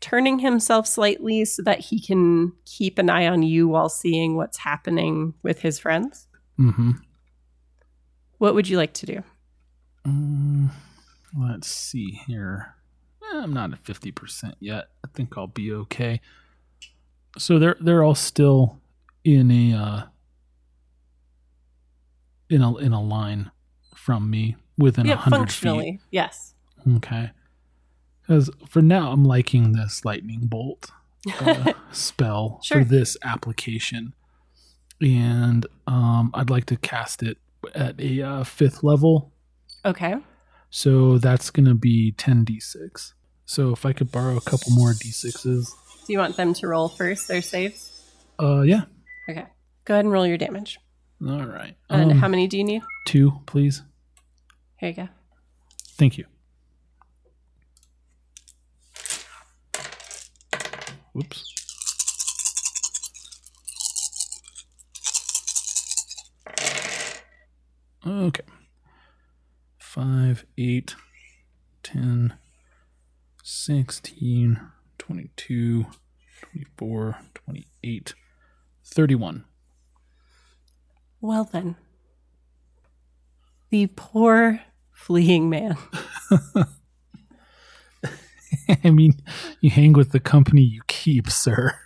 turning himself slightly so that he can keep an eye on you while seeing what's happening with his friends. Mm-hmm. What would you like to do? Um, let's see here. Eh, I'm not at 50% yet. I think I'll be okay. So they're they're all still in a uh in a in a line from me within a yeah, hundred functionally, feet. yes. Okay. Because for now, I'm liking this lightning bolt uh, spell Sure. for this application, and um, I'd like to cast it at a uh, fifth level. okay. So that's gonna be 10d6. So if I could borrow a couple more d6s, Do you want them to roll first their saves? uh, yeah. Okay. Go ahead and roll your damage. All right. And Um, how many do you need? Two, please. Here you go. Thank you. Whoops. Okay. 5, 8, 10, 16, 22, 24, 28, 31. Well then. The poor fleeing man. I mean, you hang with the company you keep, sir.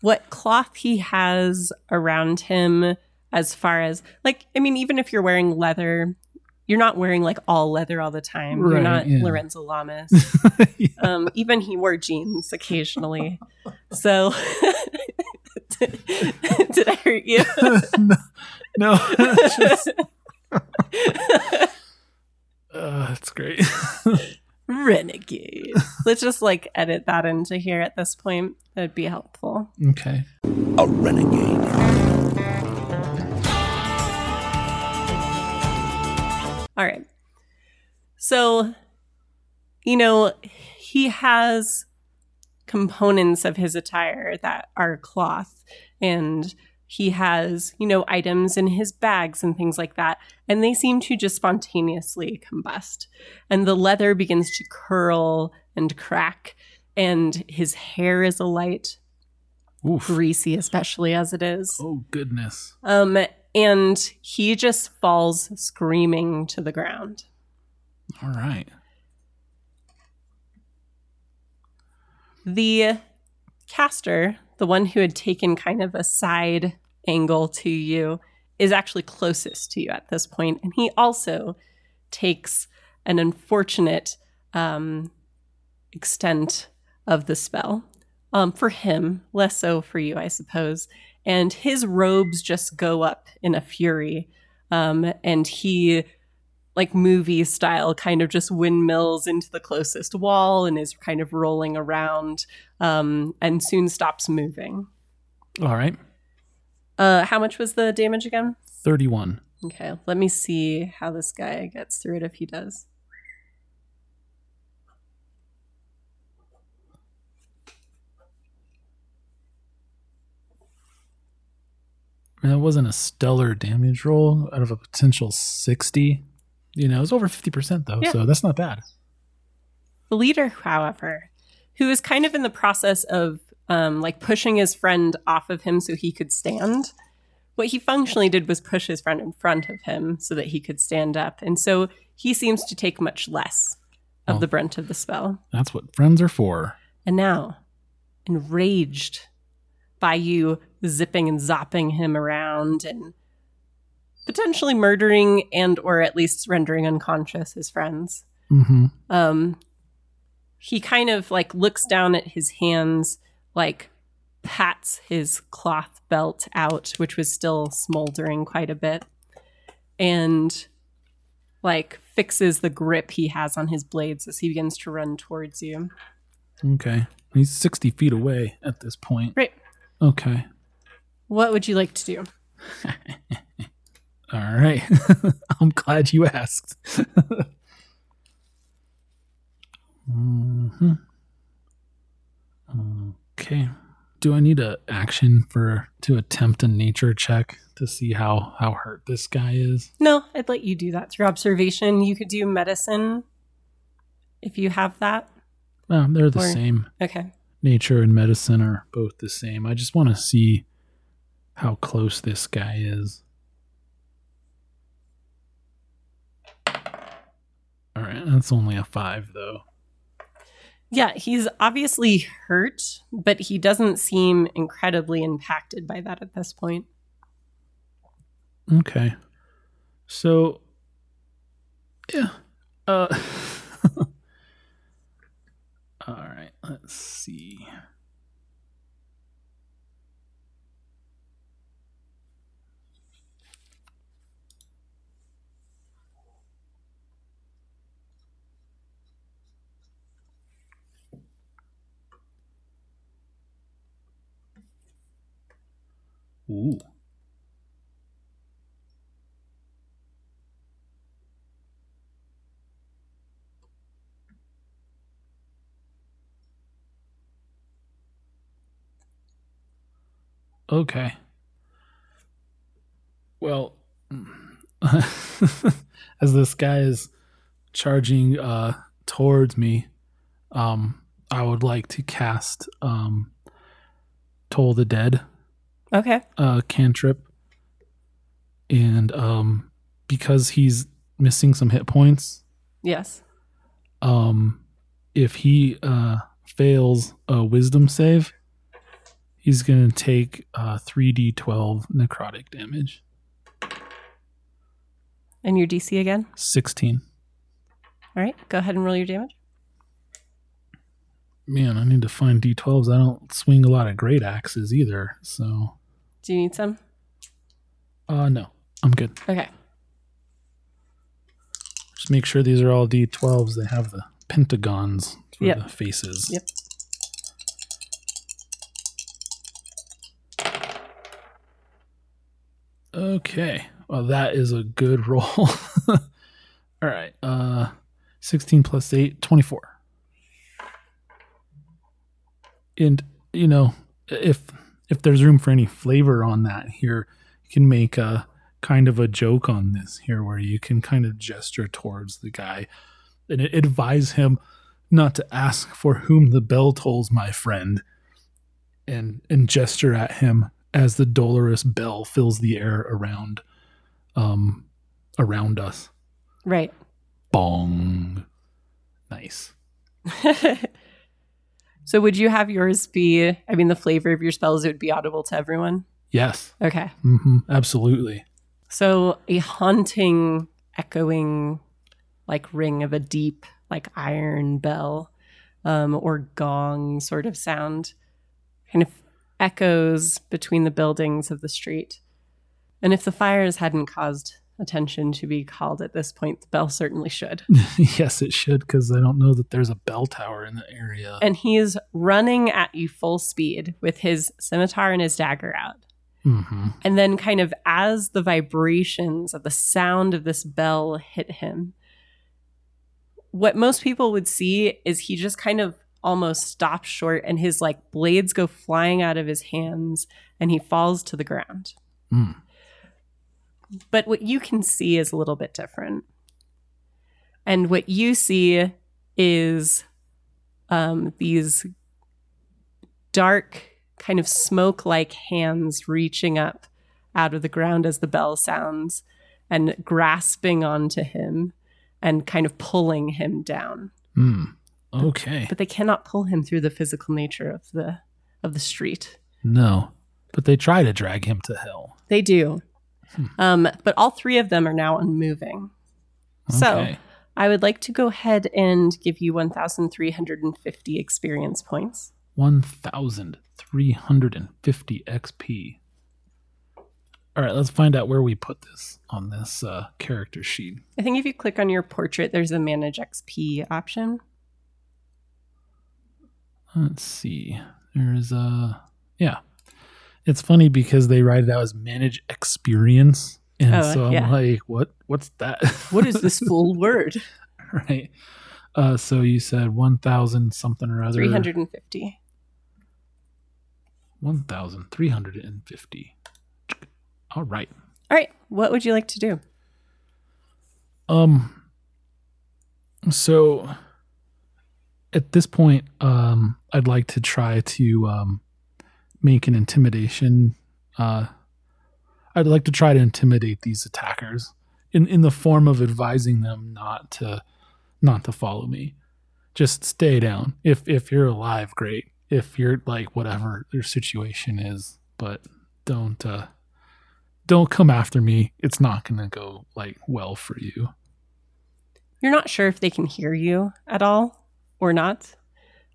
what cloth he has around him as far as like i mean even if you're wearing leather you're not wearing like all leather all the time. You're not yeah. lorenzo lamas. Um even he wore jeans occasionally. So did, did i hurt you? No, no just, uh, that's great. renegade. Let's just like edit that into here at this point. That'd be helpful. Okay. A renegade. All right. So, you know, he has components of his attire that are cloth and he has, you know, items in his bags and things like that. And they seem to just spontaneously combust. And the leather begins to curl and crack. And his hair is alight, Oof. greasy, especially as it is. Oh goodness. Um, and he just falls screaming to the ground. All right. The caster, the one who had taken kind of a side angle to you, is actually closest to you at this point, and he also takes an unfortunate um, extent of the spell. Um, for him, less so for you, I suppose. And his robes just go up in a fury, um, and he like movie style kind of just windmills into the closest wall and is kind of rolling around um, and soon stops moving. All right. Uh, how much was the damage again? 31. Okay, let me see how this guy gets through it if he does. That wasn't a stellar damage roll out of a potential 60. You know, it was over 50% though, Yeah. so that's not bad. The leader, however, who is kind of in the process of um, like pushing his friend off of him so he could stand. What he functionally did was push his friend in front of him so that he could stand up. And so he seems to take much less of Oh. the brunt of the spell. That's what friends are for. And now, enraged by you zipping and zopping him around and potentially murdering and or at least rendering unconscious his friends, Mm-hmm. um, he kind of like looks down at his hands, like pats his cloth belt out, which was still smoldering quite a bit, and like fixes the grip he has on his blades as he begins to run towards you. Okay. He's 60 feet away at this point. Right. Okay. What would you like to do? All right. I'm glad you asked. hmm Okay. Do I need a action for to attempt a nature check to see how how hurt this guy is? No, I'd let you do that through observation. You could do medicine if you have that. Well, they're the Or- same. Okay. Nature and medicine are both the same. I just want to see how close this guy is. All right, that's only a five though. Yeah, he's obviously hurt, but he doesn't seem incredibly impacted by that at this point. Okay. So yeah. Uh All right, let's see. Ooh. Okay. Well, as this guy is charging uh towards me, um I would like to cast um Toll the Dead Okay. uh cantrip and um because he's missing some hit points, Yes. um if he uh fails a wisdom save, he's going to take uh 3d12 necrotic damage. And your DC again? 16. All right. Go ahead and roll your damage. Man, I need to find d12s. I don't swing a lot of great axes either. So, Do you need some? uh no. I'm good. Okay. Just make sure these are all d12s. They have the pentagons for Yep. the faces. Yep. Okay. Well, that is a good roll. All right. Uh 16 plus 8, 24. And you know, if if there's room for any flavor on that here, you can make a kind of a joke on this here where you can kind of gesture towards the guy and advise him not to ask for whom the bell tolls, my friend, and and gesture at him as the dolorous bell fills the air around um around us. Right. Bong. Nice. so would you have yours be I mean the flavor of your spells it would be audible to everyone? Yes. Okay. hmm Absolutely. So a haunting, echoing, like ring of a deep, like iron bell, um, or gong sort of sound, kind of echoes between the buildings of the street. And if the fires hadn't caused attention to be called at this point, the bell certainly should. yes, it should because I don't know that there's a bell tower in the area. And he's running at you full speed with his scimitar and his dagger out. hmm And then, kind of as the vibrations of the sound of this bell hit him, what most people would see is he just kind of almost stops short and his like blades go flying out of his hands and he falls to the ground. Mm. But what you can see is a little bit different. And what you see is um, these dark, kind of smoke like hands reaching up out of the ground as the bell sounds and grasping onto him and kind of pulling him down. Hmm. Okay. but they cannot pull him through the physical nature of the of the street. No. But they try to drag him to hell. They do. Hmm. Um, but all three of them are now unmoving. So I would like to go ahead and give you 1,350 experience points. 1,350 XP. All right, let's find out where we put this on this uh, character sheet. I think if you click on your portrait, there's a manage XP option. Let's see. There's a yeah. It's funny because they write it out as manage experience, and Oh, so I'm yeah. like, what? What's that? What is this full word? right? Uh, so you said one thousand something or other. 350. One thousand three hundred and fifty. All right. All right. What would you like to do? Um. So, at this point, um, I'd like to try to um, make an intimidation. Uh, I'd like to try to intimidate these attackers in in the form of advising them not to not to follow me. Just stay down. If if you're alive, great. If you're like whatever their situation is, but don't uh don't come after me. It's not gonna go like well for you. You're not sure if they can hear you at all or not.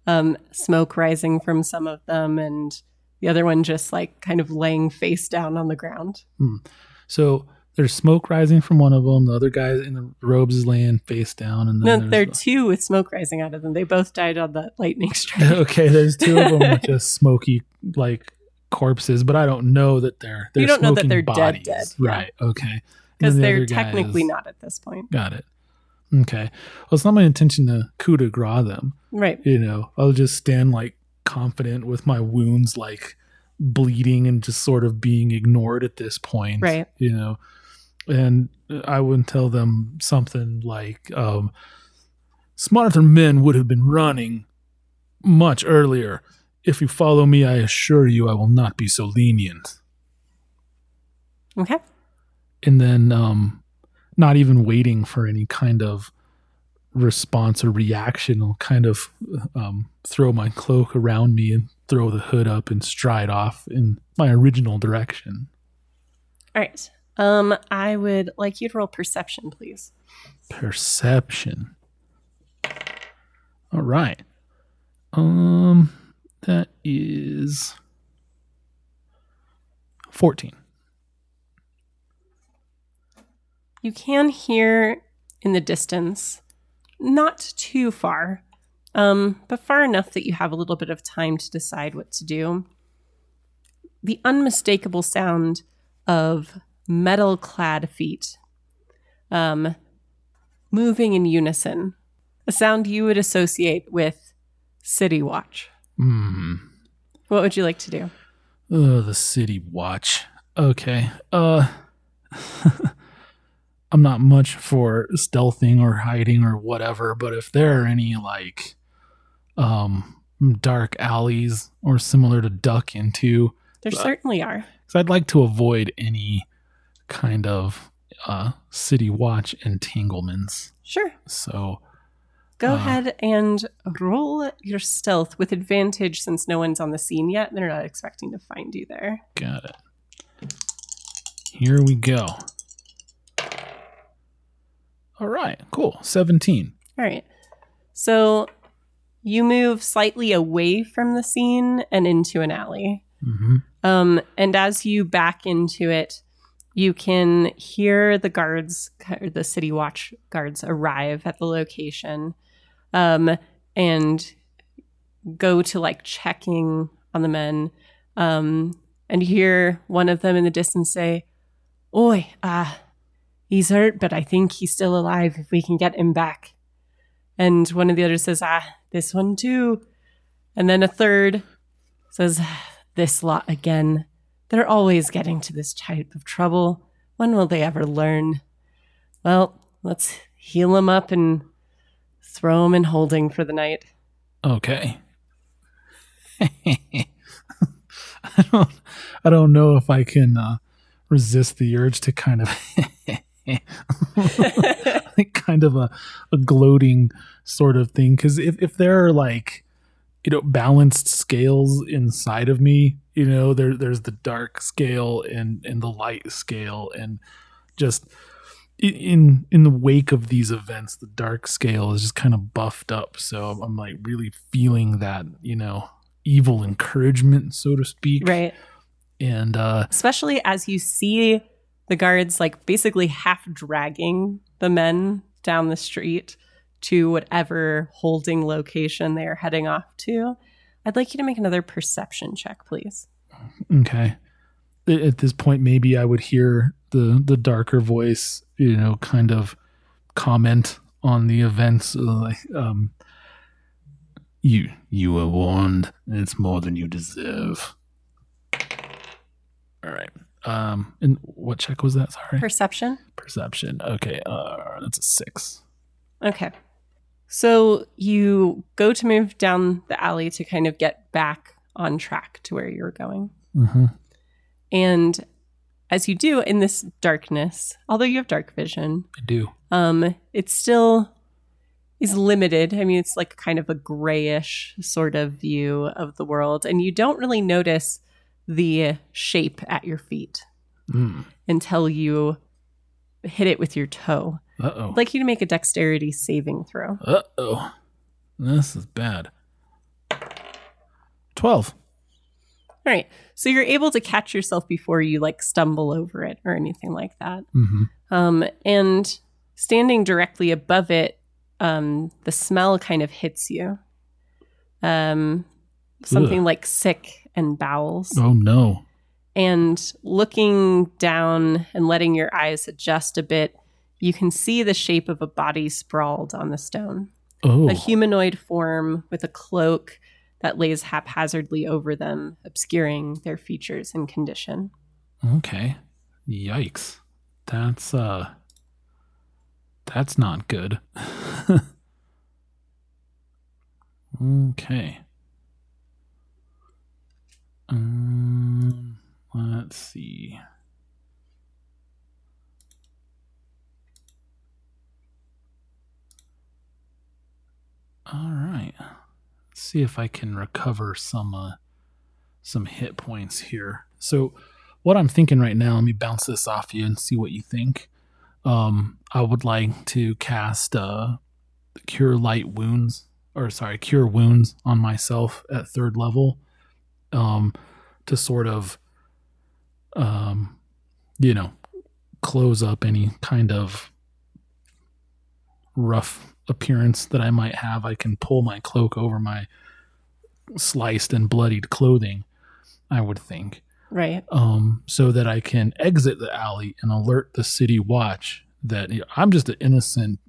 Um, smoke rising from some of them, and the other one just like kind of laying face down on the ground. Hmm. So there's smoke rising from one of them. The other guy in the robes is laying face down, and no, there are two with smoke rising out of them. They both died on the lightning strike. okay. There's two of them with just smoky like corpses, but I don't know that they're. they're You don't know that they're dead bodies. dead, yeah. right? Okay, Because the they're technically is- not at this point. Got it. Okay. Well, it's not my intention to coup de grace them. Right. You know, I'll just stand like confident with my wounds like bleeding and just sort of being ignored at this point. Right. You know, and I wouldn't tell them something like, um, smarter men would have been running much earlier. If you follow me, I assure you I will not be so lenient. Okay. and then um not even waiting for any kind of response or reaction i'll kind of um throw my cloak around me and throw the hood up and stride off in my original direction All right. Um, I would like you to roll perception, please. perception all right um that is 14 You can hear in the distance, not too far, um, but far enough that you have a little bit of time to decide what to do. The unmistakable sound of metal clad feet um, moving in unison, a sound you would associate with City Watch. hmm What would you like to do? Oh, the city watch. Okay. Uh I'm not much for stealthing or hiding or whatever, but if there are any like um dark alleys or similar to duck into, There Uh, certainly are. cuz I'd like to avoid any kind of uh city watch entanglements. Sure. So, Go Uh, ahead and roll your stealth with advantage since no one's on the scene yet. They're not expecting to find you there. got it. Here we go. All right, cool. 17. All right. So you move slightly away from the scene and into an alley. Mhm. Um, and as you back into it, you can hear the guards, the city watch guards, arrive at the location um, and go to like checking on the men. Um, and hear one of them in the distance say, Oi, ah, he's hurt, but I think he's still alive if we can get him back. And one of the others says, Ah, this one too. And then a third says, This lot again. They're always getting to this type of trouble. When will they ever learn? Well, let's heal him up and throw him in holding for the night. Okay. I don't I don't know if I can uh, resist the urge to kind of like kind of a, a gloating sort of thing. Because if, if there are like, you know, balanced scales inside of me, you know, there there's the dark scale and and the light scale, and just in in the wake of these events, the dark scale is just kind of buffed up. So I'm, I'm like really feeling that, you know, evil encouragement, so to speak. right. And uh, Especially as you see the guards like basically half dragging the men down the street to whatever holding location they're heading off to. I'd like you to make another perception check, please. Okay. At at this point, maybe I would hear the the darker voice, you know, kind of comment on the events. uh, Like, um, you you were warned. It's more than you deserve. All right. Um, and what check was that? Sorry, Perception? perception. Okay. Uh, that's a six. Okay. So you go to move down the alley to kind of get back on track to where you're going. Mm-hmm. And as you do in this darkness, although you have dark vision, I do. um, it still is limited. I mean, it's like kind of a grayish sort of view of the world, and you don't really notice the shape at your feet Mm. until you hit it with your toe. Uh oh. I'd like you to make a dexterity saving throw. Uh oh. This is bad. Twelve. All right. So you're able to catch yourself before you like stumble over it or anything like that. Mm-hmm. Um, and standing directly above it, um, the smell kind of hits you. Um, something Ugh. like sick and bowels. Oh no. And looking down and letting your eyes adjust a bit, you can see the shape of a body sprawled on the stone. Oh. A humanoid form with a cloak that lays haphazardly over them, obscuring their features and condition. Okay. Yikes. That's uh that's not good. okay. Um let's see. All right. Let's see if I can recover some uh some hit points here. So what I'm thinking right now, let me bounce this off you and see what you think. Um, I would like to cast uh, Cure Light Wounds, or sorry, Cure Wounds on myself at third level, um, to sort of, um, you know, close up any kind of rough appearance that I might have. I can pull my cloak over my sliced and bloodied clothing. I would think Right. um, so that I can exit the alley and alert the city watch that you know, I'm just an innocent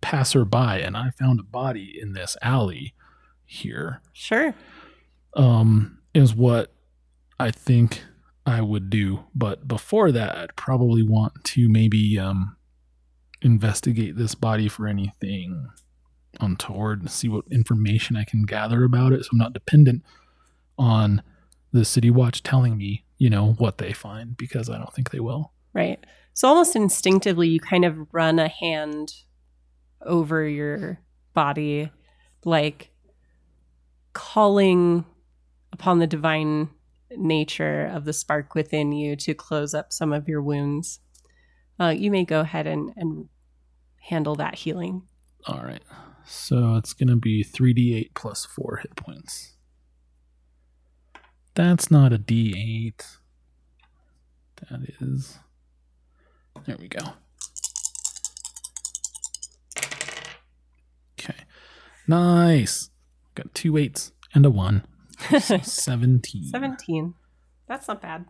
passerby and I found a body in this alley here. Sure. Um, is what I think I would do. But before that, I'd probably want to maybe um, investigate this body for anything untoward and see what information I can gather about it so I'm not dependent on the city watch telling me, you know, what they find because I don't think they will. Right. So almost instinctively, you kind of run a hand over your body, like calling upon the divine nature of the spark within you to close up some of your wounds. Uh, you may go ahead and, and handle that healing. All right. So it's going to be 3d8 plus 4 hit points. That's not a d8. That is. There we go. Okay. Nice. Got two eights and a one. So 17. 17. That's not bad.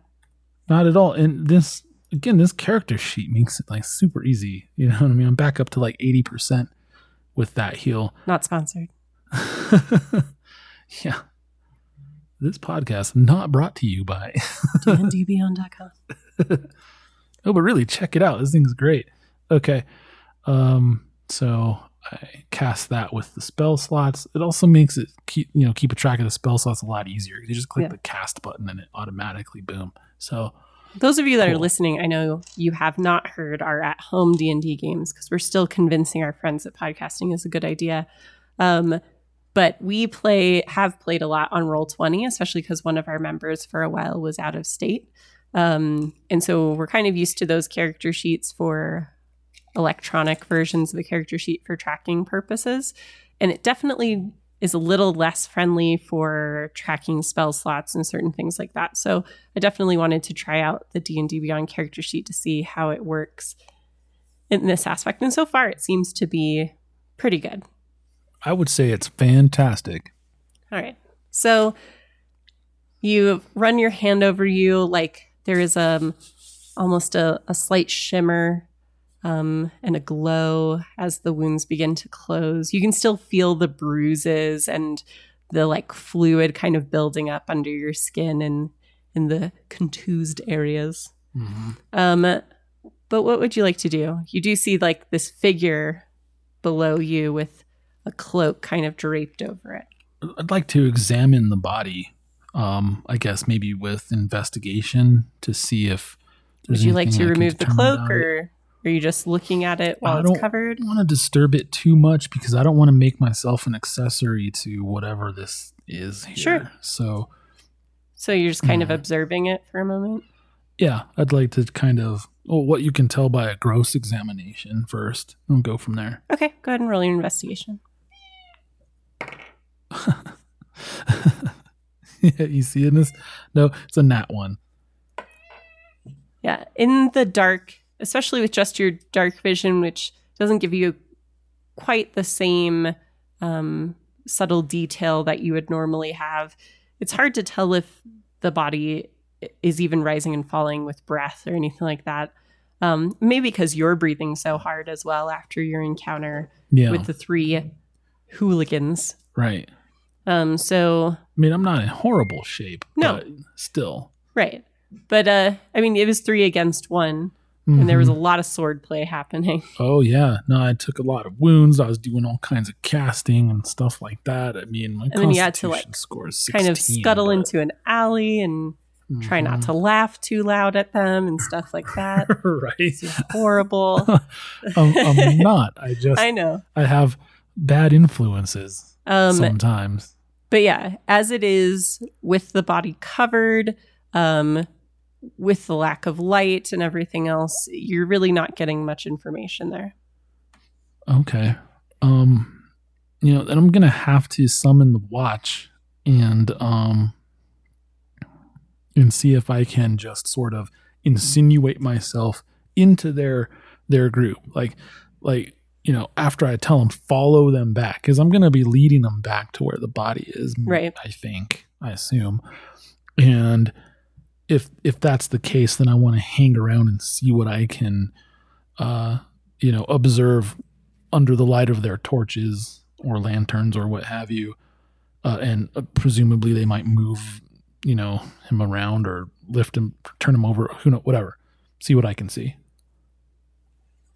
Not at all. And this, again, this character sheet makes it like super easy. You know what I mean? I'm back up to like 80% with that heal. Not sponsored. yeah. This podcast not brought to you by. dndbeyond.com. oh, but really, check it out. This thing's great. Okay. Um. So I cast that with the spell slots. It also makes it keep you know keep a track of the spell slots a lot easier. You just click Yeah. the cast button and it automatically boom. So those of you that are listening, I know you have not heard our at-home D and D games because we're still convincing our friends that podcasting is a good idea. Um, but we play have played a lot on Roll Twenty, especially because one of our members for a while was out of state, um, and so we're kind of used to those character sheets for electronic versions of the character sheet for tracking purposes, and it definitely is a little less friendly for tracking spell slots and certain things like that. So I definitely wanted to try out the D&D Beyond character sheet to see how it works in this aspect. And so far it seems to be pretty good. I would say it's fantastic. All right. So you run your hand over you like there is um almost a, a slight shimmer um, and a glow as the wounds begin to close. You can still feel the bruises and the like fluid kind of building up under your skin and in the contused areas. Um, but what would you like to do? You do see like this figure below you with a cloak kind of draped over it. I'd like to examine the body. Um, I guess maybe with investigation to see if. Would you like to I remove the cloak, or are you just looking at it while it's covered? I don't want to disturb it too much because I don't want to make myself an accessory to whatever this is here. Sure. So So you're just kind of Mhm. observing it for a moment. yeah, I'd like to kind of well, what you can tell by a gross examination first, and go from there. Okay, go ahead and roll your investigation. yeah, you see in this? No, it's a nat one. Yeah, in the dark, especially with just your dark vision, which doesn't give you quite the same um, subtle detail that you would normally have, it's hard to tell if the body is even rising and falling with breath or anything like that. Um, maybe because you're breathing so hard as well after your encounter Yeah, with the three hooligans. right. Um, so I mean, I'm not in horrible shape. No. but still. right, but uh, I mean, it was three against one, and there was a Mhm. lot of sword play happening. Oh yeah, no, I took a lot of wounds. I was doing all kinds of casting and stuff like that. I mean, my And then you had to, like, score is kind of scuttle but- into an alley and try not Mhm. to laugh too loud at them and stuff like that. right. Horrible. I'm, I'm not. I just I know. I have bad influences Um, sometimes. but yeah, as it is with the body covered, um, with the lack of light and everything else, you're really not getting much information there. Okay. Um, you know, then I'm gonna have to summon the watch and um and see if I can just sort of insinuate myself into their their group. Like like you know, after I tell them follow them back because I'm gonna be leading them back to where the body is. Right. I think. I assume. And if if that's the case, then I want to hang around and see what I can uh you know observe under the light of their torches or lanterns or what have you uh, and uh, presumably they might move you know him around or lift him turn him over who know whatever see what i can see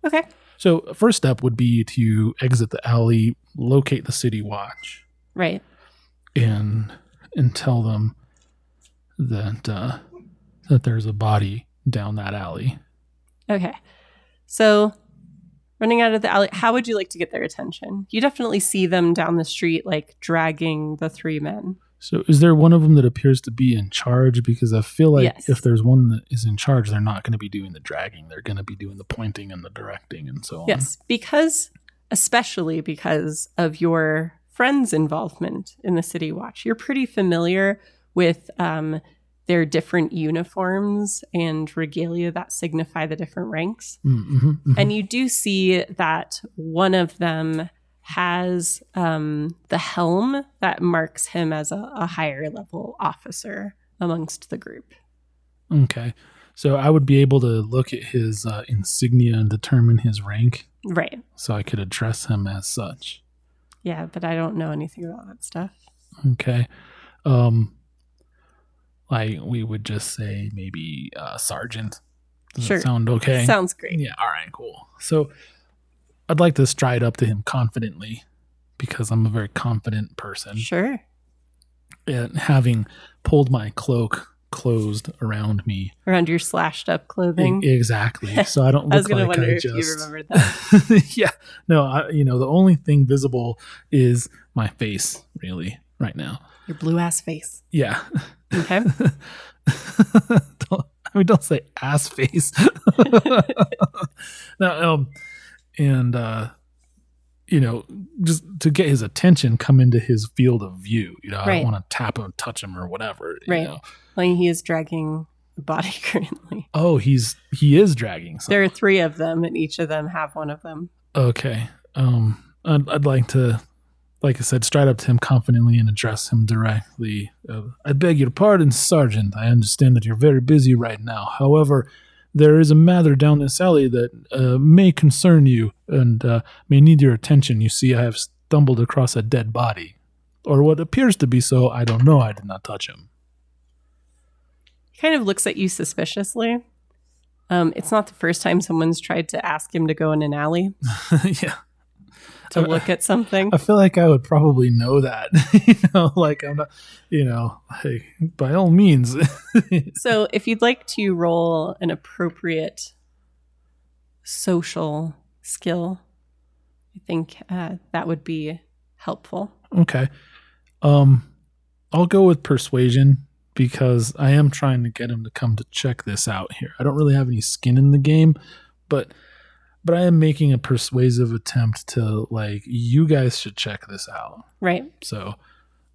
Okay. so first step would be to exit the alley locate the city watch Right. and and tell them that uh that there's a body down that alley Okay. So, running out of the alley, how would you like to get their attention? You definitely see them down the street, like dragging the three men. So is there one of them that appears to be in charge? Because I feel like Yes. if there's one that is in charge, they're not going to be doing the dragging. They're going to be doing the pointing and the directing and so on. Yes, because, especially because of your friend's involvement in the City Watch, you're pretty familiar with um, their different uniforms and regalia that signify the different ranks. Mm-hmm, And you do see that one of them has um, the helm that marks him as a, a higher level officer amongst the group. okay. So I would be able to look at his uh, insignia and determine his rank, Right. so I could address him as such. Yeah, but I don't know anything about that stuff. Okay. Um, like we would just say maybe uh, sergeant. Does Sure. that sound okay? Sounds great. Yeah. All right. Cool. So I'd like to stride up to him confidently because I'm a very confident person. Sure. And having pulled my cloak closed around me. Around your slashed up clothing. E- exactly. So I don't look I was going to like wonder I if you just. remembered that. yeah. No, I, you know, the only thing visible is my face, really, right now. Your blue ass face. Yeah. Okay. don't, I mean, don't say ass face. no, um, and uh, you know, just to get his attention, come into his field of view. You know, I Right. don't want to tap him, touch him, or whatever. you Right. know. Well, he is dragging a body currently. Oh, he's he is dragging. Something. There are three of them, and each of them have one of them. Okay. Um, I'd, I'd like to, like I said, stride up to him confidently and address him directly. Uh, I beg your pardon, Sergeant. I understand that you're very busy right now. However, there is a matter down this alley that uh, may concern you and uh, may need your attention. You see, I have stumbled across a dead body. Or what appears to be so. I don't know. I did not touch him. He kind of looks at you suspiciously. Um, it's not the first time someone's tried to ask him to go in an alley yeah. To look at something. I feel like I would probably know that. you know, like I'm not, you know, hey, by all means. So, if you'd like to roll an appropriate social skill, I think uh, that would be helpful. okay. Um, I'll go with persuasion because I am trying to get him to come to check this out here. I don't really have any skin in the game, but but I am making a persuasive attempt to like you guys should check this out. Right. So,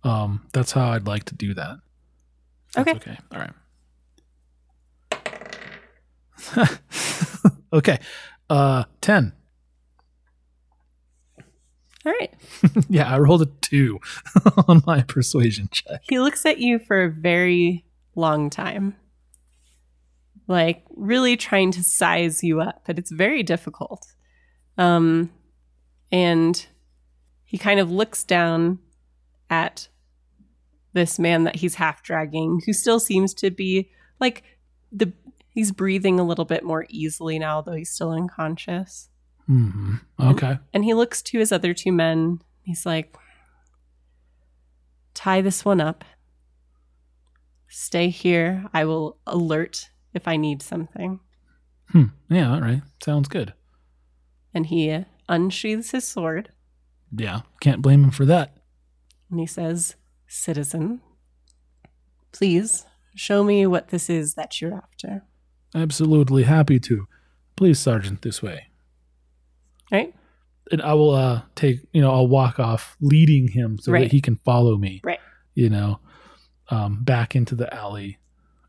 um, that's how I'd like to do that. That's Okay. okay. All right. okay. Uh, 10. All right. yeah, I rolled a two on my persuasion check. He looks at you for a very long time, like really trying to size you up, but it's very difficult. Um, and he kind of looks down at this man that he's half dragging, who still seems to be like the he's breathing a little bit more easily now, though he's still unconscious. Mm-hmm. Okay. And he looks to his other two men. He's like, tie this one up. Stay here. I will alert if I need something. Hmm. Yeah, all right. Sounds good. And he unsheathes his sword Yeah, can't blame him for that. and he says, Citizen, please show me what this is that you're after. Absolutely happy to. Please, Sergeant, this way. Right? And I will uh take, you know, I'll walk off leading him so Right. that he can follow me. Right. You know, um back into the alley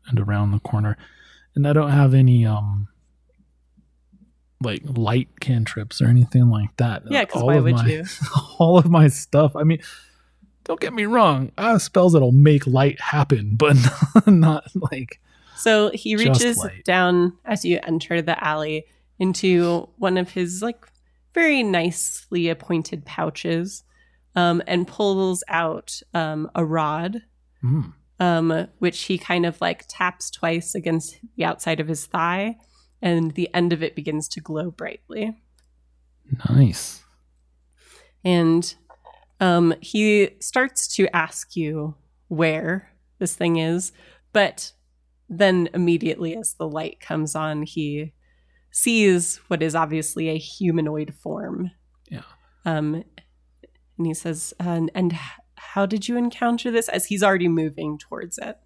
and around the corner. And I don't have any um like light cantrips or anything like that. Yeah, because All why of would my- you? all of my stuff. I mean, don't get me wrong. I have spells that'll make light happen, but not like So he reaches down as you enter the alley into one of his like very nicely appointed pouches um, and pulls out um, a rod, mm, um, which he kind of like taps twice against the outside of his thigh, and the end of it begins to glow brightly. nice. And um, he starts to ask you where this thing is, but then immediately as the light comes on, he sees what is obviously a humanoid form. Yeah. Um, and he says, and, and h- how did you encounter this? As he's already moving towards it.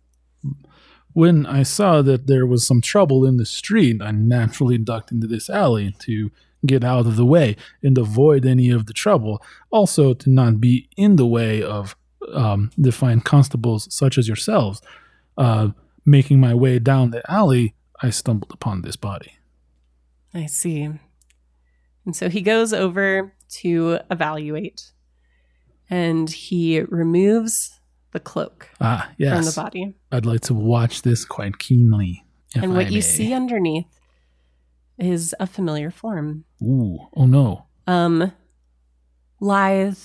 When I saw that there was some trouble in the street, I naturally ducked into this alley to get out of the way and avoid any of the trouble. Also, to not be in the way of um, the fine constables such as yourselves. Uh, making my way down the alley, I stumbled upon this body. I see. And so he goes over to evaluate and he removes the cloak Ah, from the body. I'd like to watch this quite keenly. if and what you see underneath is a familiar form. Ooh, oh no. Um lithe,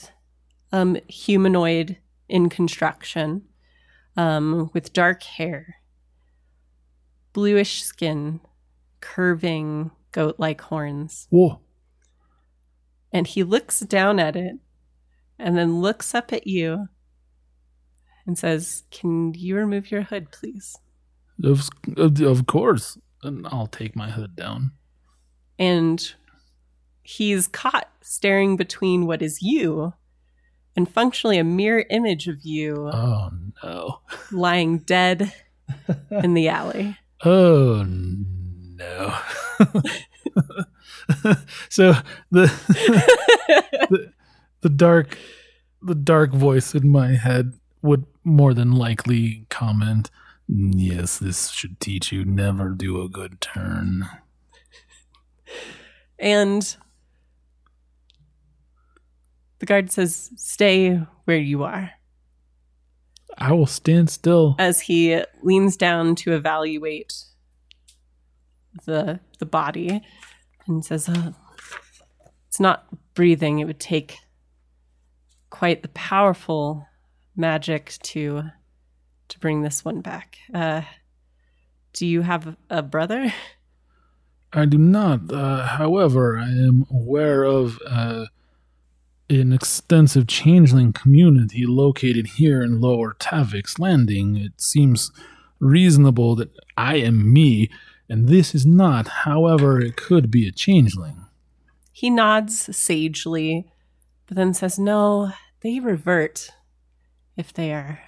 um humanoid in construction, um, with dark hair, bluish skin, curving goat-like horns. Whoa. And he looks down at it and then looks up at you and says, Can you remove your hood, please? Of, of, course. And I'll take my hood down. and he's caught staring between what is you and functionally a mirror image of you Oh, no. lying dead in the alley. Oh, no. so the, the the dark the dark voice in my head would more than likely comment yes this should teach you never do a good turn And the guard says, Stay where you are. i will stand still As he leans down to evaluate the the body and says, uh, It's not breathing. It would take quite the powerful magic to to bring this one back. Uh, do you have a brother? i do not uh, however i am aware of uh, an extensive changeling community located here in lower Tavick's landing it seems reasonable that i am me and this is not however it could be a changeling He nods sagely, but then says, No, they revert if they are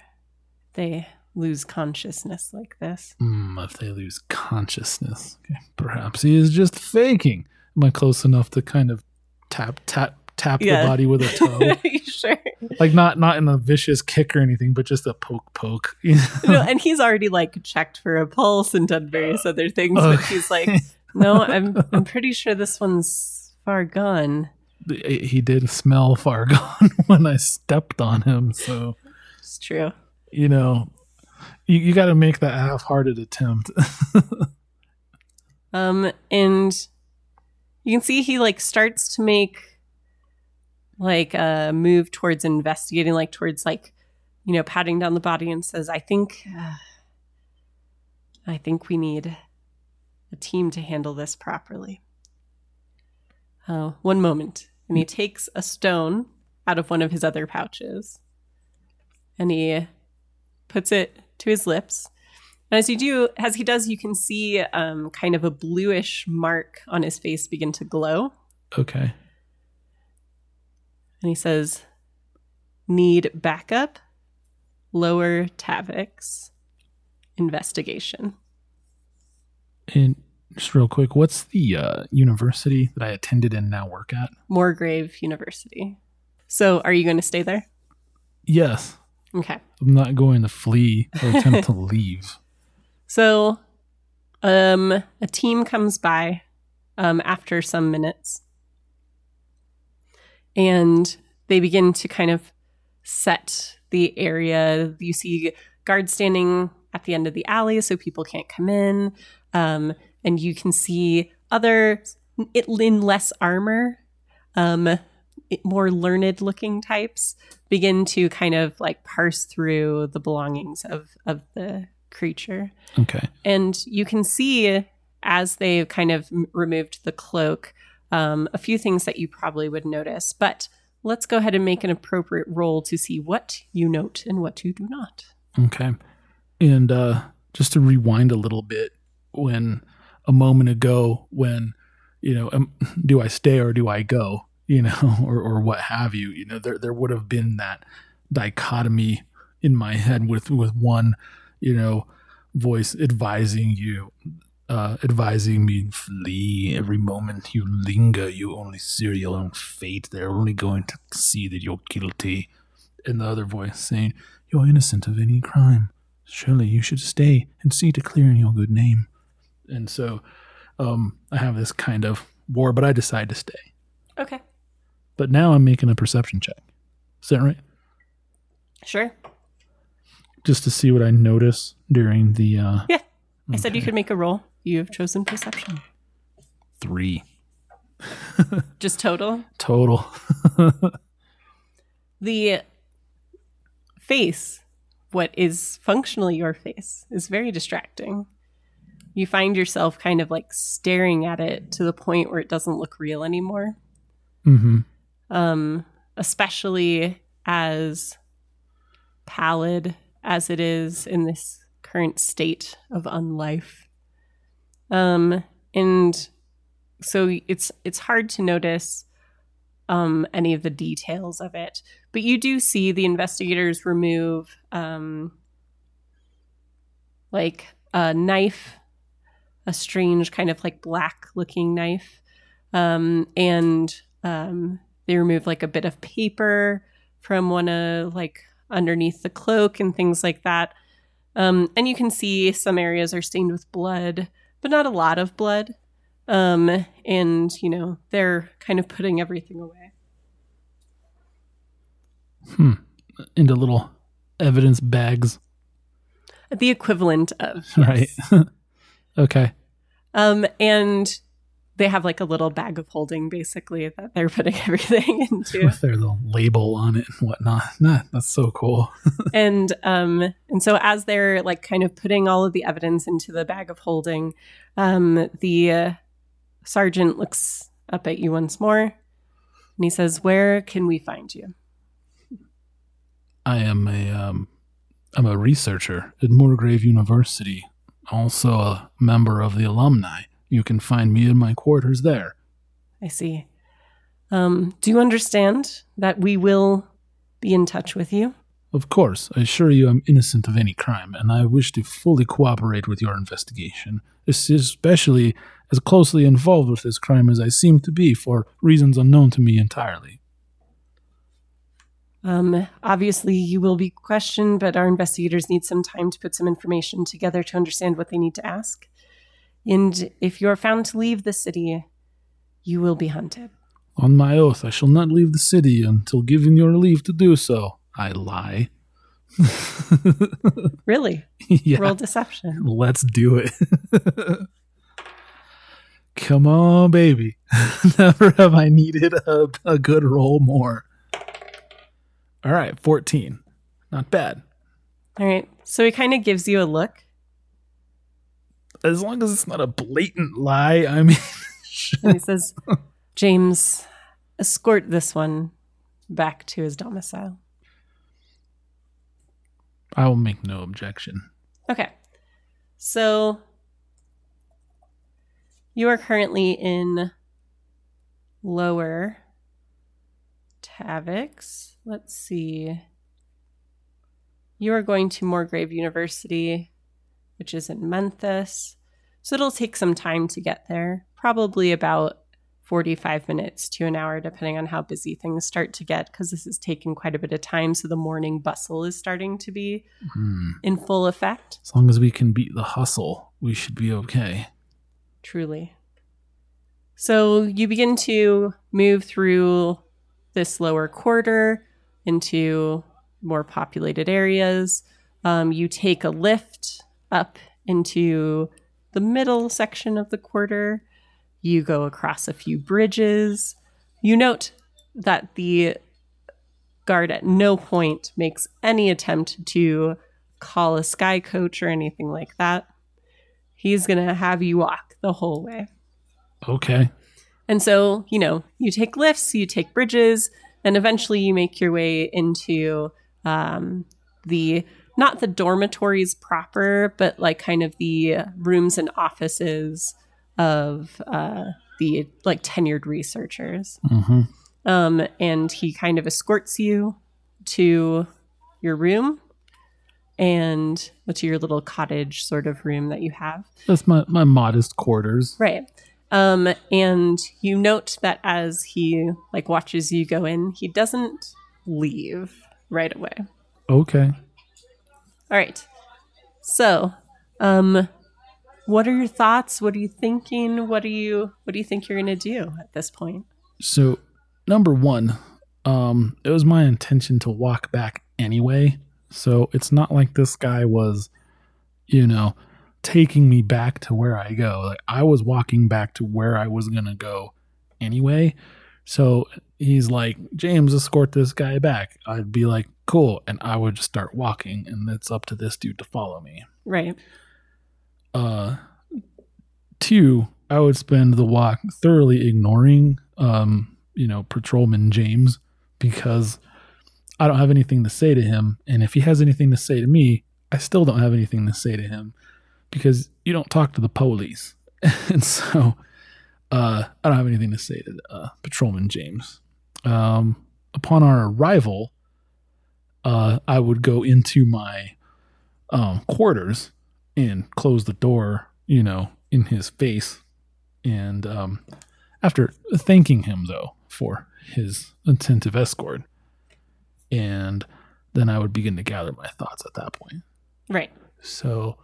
they lose consciousness like this. Hmm, if they lose consciousness, okay. perhaps he is just faking. Am I close enough to kind of tap tap tap Yeah. the body with a toe? sure. like not not in a vicious kick or anything, but just a poke poke. you know? No, and he's already like checked for a pulse and done various other things, but he's like, No, I'm I'm pretty sure this one's far gone. He did smell far gone when I stepped on him, so It's true. you know. You, you got to make that half-hearted attempt. Um, and you can see he like starts to make like a move towards investigating, like towards like you know patting down the body, and says, "I think, uh, I think we need a team to handle this properly." Oh, one moment, and he takes a stone out of one of his other pouches, and he puts it to his lips. And as you do, as he does, you can see um, kind of a bluish mark on his face begin to glow. okay. And he says, Need backup, lower Tavick's, investigation. And just real quick, what's the uh, university that I attended and now work at? Morgrave University. So are you going to stay there? Yes. Okay. I'm not going to flee or attempt to leave. So um, a team comes by um, after some minutes and they begin to kind of set the area. You see guards standing at the end of the alley so people can't come in. Um, and you can see other, it, in less armor, um, more learned looking types begin to kind of like parse through the belongings of, of the creature. Okay. And you can see as they've kind of m- removed the cloak, um, a few things that you probably would notice. But let's go ahead and make an appropriate roll to see what you note and what you do not. Okay. And uh, just to rewind a little bit, when a moment ago, when, you know, do I stay or do I go, you know, or, or what have you, you know, there, there would have been that dichotomy in my head with, with one, you know, voice advising you, uh, advising me, flee every moment you linger, you only sear your own fate. They're only going to see that you're guilty. And the other voice saying, You're innocent of any crime. Surely you should stay and see to clearing your good name. And so um, I have this kind of war, but I decide to stay. Okay. But now I'm making a perception check. Is that right? Sure. Just to see what I notice during the uh, Yeah. I said you could make a roll. You have chosen perception. three Just total. total. The face, what is functionally your face, is very distracting. You find yourself kind of like staring at it to the point where it doesn't look real anymore. hmm um, especially as pallid as it is in this current state of unlife. Um, and so it's it's hard to notice um, any of the details of it, but you do see the investigators remove um, like a knife, a strange kind of like black looking knife, um, and um, they remove like a bit of paper from one of like underneath the cloak and things like that. Um, and you can see some areas are stained with blood, but not a lot of blood. Um, and you know they're kind of putting everything away. Hmm. Into little evidence bags. The equivalent of Right. okay. Um, and they have like a little bag of holding basically that they're putting everything into. With their little label on it and whatnot. That's so cool. and um and so as they're like kind of putting all of the evidence into the bag of holding, um the uh, sergeant looks up at you once more and he says, "Where can we find you?" I am a um I'm a researcher at Morgrave University, also a member of the alumni. You can find me in my quarters there. I see. Um, do you understand that we will be in touch with you? Of course, I assure you I'm innocent of any crime, and I wish to fully cooperate with your investigation, especially as closely involved with this crime as I seem to be for reasons unknown to me entirely. Um, obviously, you will be questioned, but our investigators need some time to put some information together to understand what they need to ask. And if you are found to leave the city, you will be hunted. On my oath, I shall not leave the city until given your leave to do so. I lie. Really? yeah. Roll deception. Let's do it. Come on, baby. Never have I needed a, a good roll more. All right, 14. Not bad. All right. So he kind of gives you a look. As long as it's not a blatant lie, I mean, And he says, James, escort this one back to his domicile. I will make no objection. Okay. So you are currently in lower Tavick's. Let's see. You are going to Morgrave University, which is in Menthis. So it'll take some time to get there, probably about 45 minutes to an hour, depending on how busy things start to get, because this is taking quite a bit of time. So the morning bustle is starting to be Hmm. in full effect. As long as we can beat the hustle, we should be okay. Truly. So you begin to move through this lower quarter into more populated areas. Um, you take a lift up into the middle section of the quarter. You go across a few bridges. You note that the guard at no point makes any attempt to call a sky coach or anything like that. He's going to have you walk the whole way. Okay. And so, you know, you take lifts, you take bridges, and eventually you make your way into um, the not the dormitories proper, but like kind of the rooms and offices of uh, the like tenured researchers. hmm Um, and he kind of escorts you to your room and to your little cottage sort of room that you have. That's my, my modest quarters. Right. Um, and you note that as he like watches you go in, he doesn't leave right away. Okay. All right. So, um, what are your thoughts? What are you thinking? What do you what do you think you're gonna do at this point? So, number one, um, it was my intention to walk back anyway. So it's not like this guy was, you know, taking me back to where I go. Like I was walking back to where I was gonna go anyway. So he's like, James, escort this guy back. I'd be like, cool, and I would just start walking, and it's up to this dude to follow me. Right. uh two i would spend the walk thoroughly ignoring um you know patrolman james because i don't have anything to say to him and if he has anything to say to me I still don't have anything to say to him because you don't talk to the police. and so uh, I don't have anything to say to uh, Patrolman James. Um, upon our arrival, uh, I would go into my um, quarters and close the door, you know, in his face. And um, after thanking him, though, for his attentive escort, and then I would begin to gather my thoughts at that point. Right. So,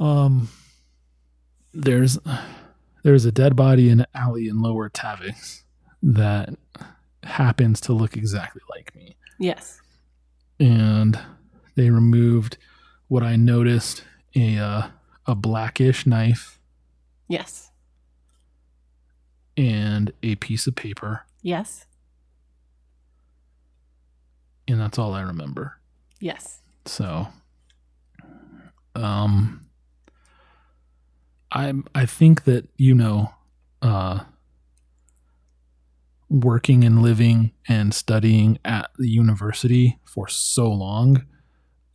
um, there's there's a dead body in an alley in Lower Tavick's that happens to look exactly like me, Yes. and they removed what I noticed a uh, a blackish knife Yes. and a piece of paper, Yes. and that's all I remember. Yes. So, um, I I think that you know, uh, working and living and studying at the university for so long,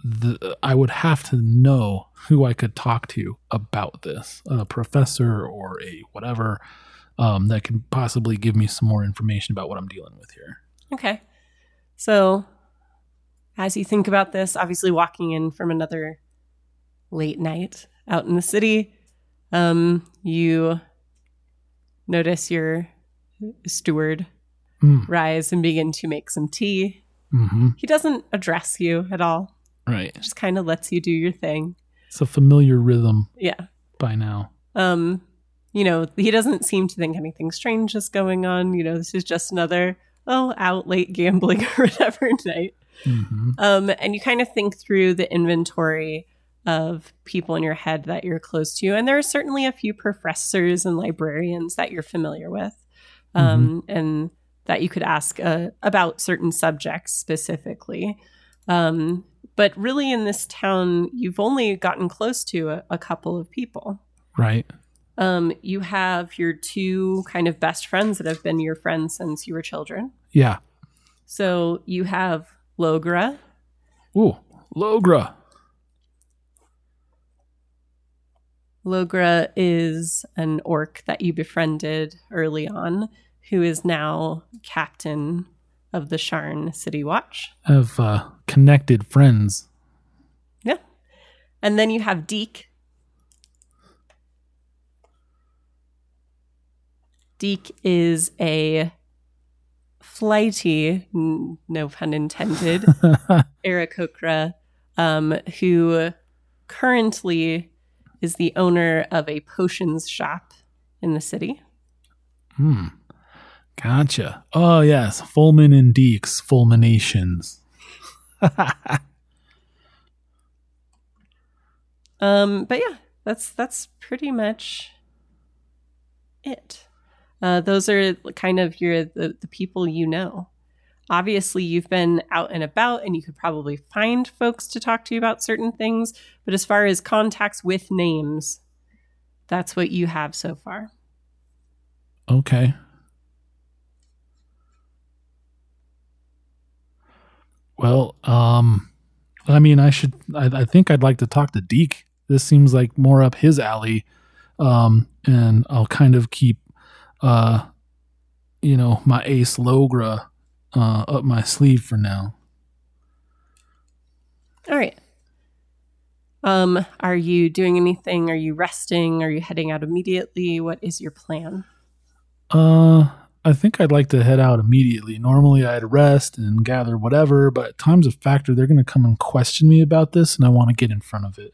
the I would have to know who I could talk to about this, a professor or a whatever, um, that could possibly give me some more information about what I'm dealing with here. Okay. So, as you think about this, obviously walking in from another late night out in the city, um, you notice your steward Mm, rise and begin to make some tea. hmm He doesn't address you at all, Right. just kind of lets you do your thing. It's a familiar rhythm Yeah. by now. Um, you know, he doesn't seem to think anything strange is going on. You know, this is just another, oh, out late gambling or whatever night. hmm Um, and you kind of think through the inventory of people in your head that you're close to. And there are certainly a few professors and librarians that you're familiar with um, and that you could ask uh, about certain subjects specifically. Um, but really, in this town, you've only gotten close to a, a couple of people. Right. Um, you have your two kind of best friends that have been your friends since you were children. Yeah. So you have Logra, Ooh, Logra. Logra is an orc that you befriended early on, who is now captain of the Sharn City Watch. Of uh, connected friends. Yeah. And then you have Deke. Deke is a flighty, n- no pun intended, Aarakocra, um, who currently is the owner of a potions shop in the city. Hmm. Gotcha. Oh yes, Fulman and Deeks, fulminations. Um, but yeah, that's that's pretty much it. Uh, those are kind of your the, the people you know. Obviously, you've been out and about, and you could probably find folks to talk to you about certain things. But as far as contacts with names, that's what you have so far. Okay. Well, um, I mean, I should. I, I think I'd like to talk to Deke. This seems like more up his alley, um, and I'll kind of keep, uh, you know, my ace Logra uh, up my sleeve for now. All right. Um, are you doing anything? Are you resting? Are you heading out immediately? What is your plan? Uh, I think I'd like to head out immediately. Normally, I'd rest and gather whatever, but time's a factor. They're going to come and question me about this, and I want to get in front of it.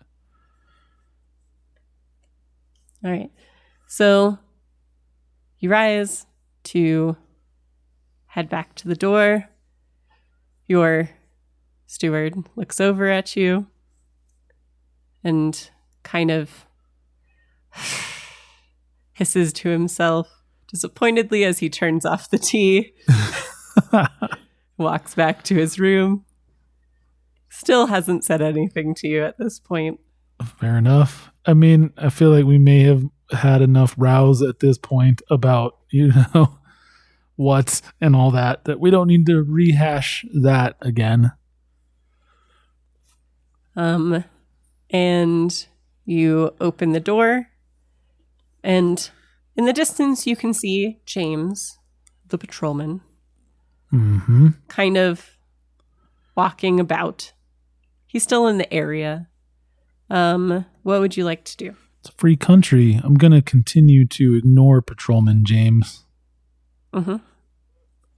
All right. So you rise to head back to the door. Your steward looks over at you and kind of hisses to himself disappointedly as he turns off the tea, walks back to his room. Still hasn't said anything to you at this point. Fair enough. I mean, I feel like we may have had enough rows at this point about, you know, what and all that, that we don't need to rehash that again. Um, and you open the door, and in the distance, you can see James, the patrolman, Mm-hmm. kind of walking about. He's still in the area. Um, what would you like to do? It's a free country. I'm gonna continue to ignore Patrolman James. hmm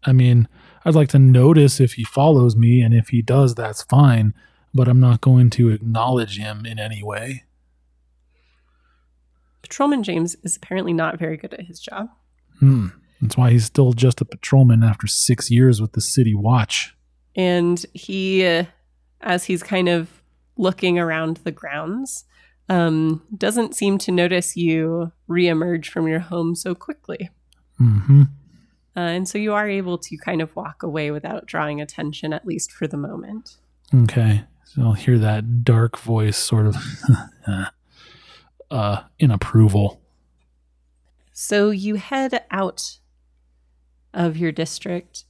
I mean, I'd like to notice if he follows me, and if he does, that's fine. But I'm not going to acknowledge him in any way. Patrolman James is apparently not very good at his job. Hmm. That's why he's still just a patrolman after six years with the city watch. and he uh, as he's kind of looking around the grounds um, doesn't seem to notice you reemerge from your home so quickly Mm-hmm. Uh, and so you are able to kind of walk away without drawing attention at least for the moment Okay. So I'll hear that dark voice sort of uh in approval. so you head out of your district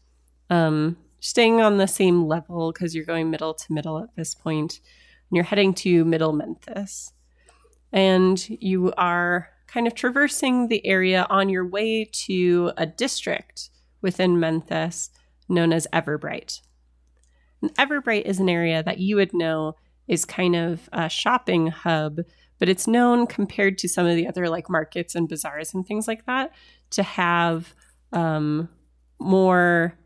um, staying on the same level because you're going middle to middle at this point and you're heading to middle Menthis and you are kind of traversing the area on your way to a district within Menthis known as everbright. And everbright is an area that you would know is kind of a shopping hub but it's known compared to some of the other like markets and bazaars and things like that to have um, more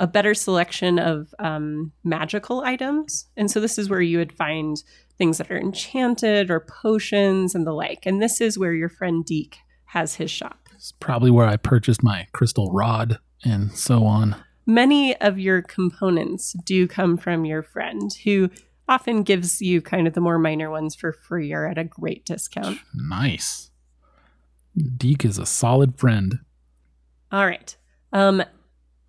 a better selection of um, magical items. And so this is where you would find things that are enchanted or potions and the like and this is where your friend Deke has his shop It's probably where I purchased my crystal rod and so on. many of your components do come from your friend who often gives you kind of the more minor ones for free or at a great discount Nice. Deke is a solid friend. All right. Um,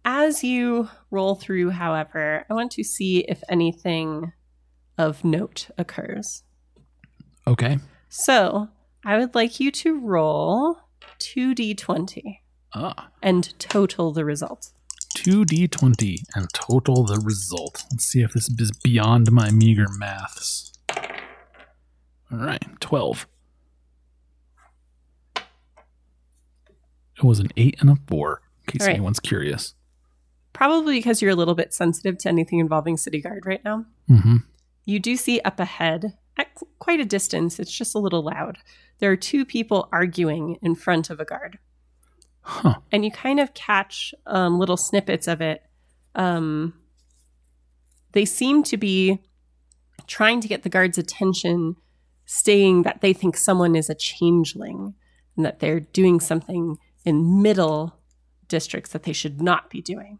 as you roll through, however, I want to see if anything of note occurs. Okay. So I would like you to roll 2d20 Ah. and total the result. 2d20 and total the result. Let's see if this is beyond my meager maths. All right, 12. It was an 8 and a 4, in case right. anyone's curious. Probably because you're a little bit sensitive to anything involving City Guard right now. Mm-hmm. You do see up ahead, at quite a distance, it's just a little loud. There are two people arguing in front of a guard. Huh. and you kind of catch um, little snippets of it. Um, they seem to be trying to get the guards' attention, saying that they think someone is a changeling and that they're doing something in middle districts that they should not be doing.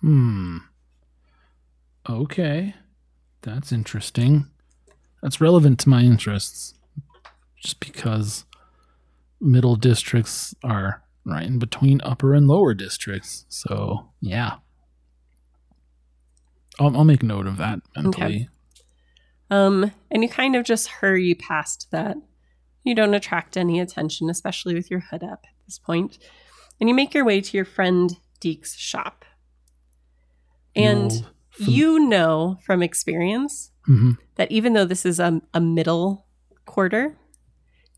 Hmm. Okay. That's interesting. That's relevant to my interests. Just because middle districts are right in between upper and lower districts. So, yeah. I'll, I'll make note of that mentally. Um, and you kind of just hurry past that. You don't attract any attention, especially with your hood up at this point. And you make your way to your friend Deke's shop. And You'll- you know from experience Mhm. that even though this is a, a middle quarter,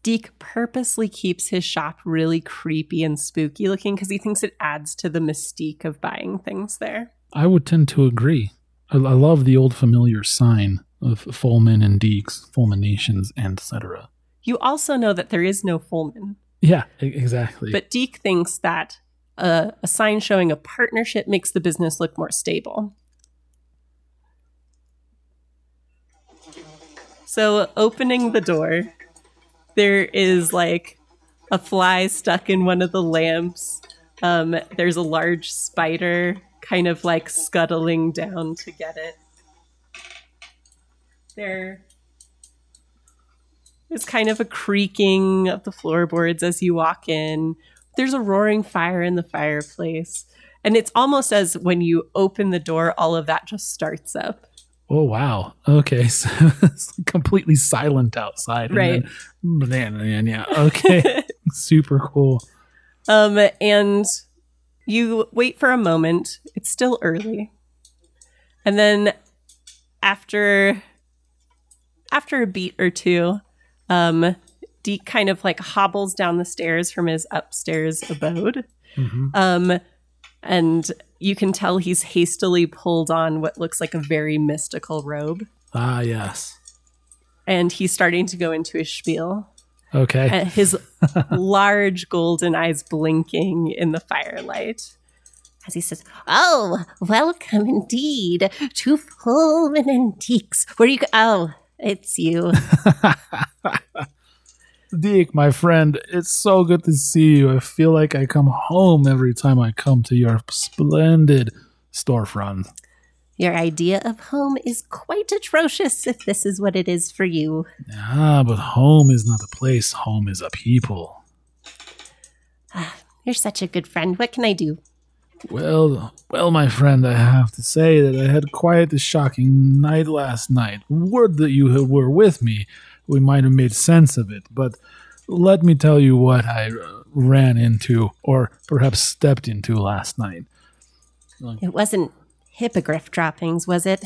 Deke purposely keeps his shop really creepy and spooky looking because he thinks it adds to the mystique of buying things there. I would tend to agree. I, I love the old familiar sign of Fulman and Deeks, fulminations, and etc. You also know that there is no Fullman, Yeah, exactly. but Deke thinks that a, a sign showing a partnership makes the business look more stable. So, opening the door, there is like a fly stuck in one of the lamps. Um, there's a large spider kind of like scuttling down to get it. There is kind of a creaking of the floorboards as you walk in. There's a roaring fire in the fireplace. And it's almost as when you open the door, all of that just starts up. Oh wow. Okay, so it's completely silent outside. and Right. then- Man, man, yeah. Okay. Super cool. Um, and you wait for a moment. It's still early. And then after after a beat or two, um, Deke kind of like hobbles down the stairs from his upstairs abode. Mhm. Um, and you can tell he's hastily pulled on what looks like a very mystical robe. Ah, yes. And he's starting to go into his spiel. Okay. And his large golden eyes blinking in the firelight. As he says, Oh, welcome indeed to Pullman Antiques. Where you go? Oh, it's you. Deke, my friend, it's so good to see you. I feel like I come home every time I come to your splendid storefront. Your idea of home is quite atrocious if this is what it is for you. Ah, but home is not a place, home is a people. Ah, You're such a good friend. What can I do? Well, well, my friend, I have to say that I had quite a shocking night last night. Word that you were with me, we might have made sense of it, but let me tell you what I ran into, or perhaps stepped into last night. It wasn't hippogriff droppings, was it?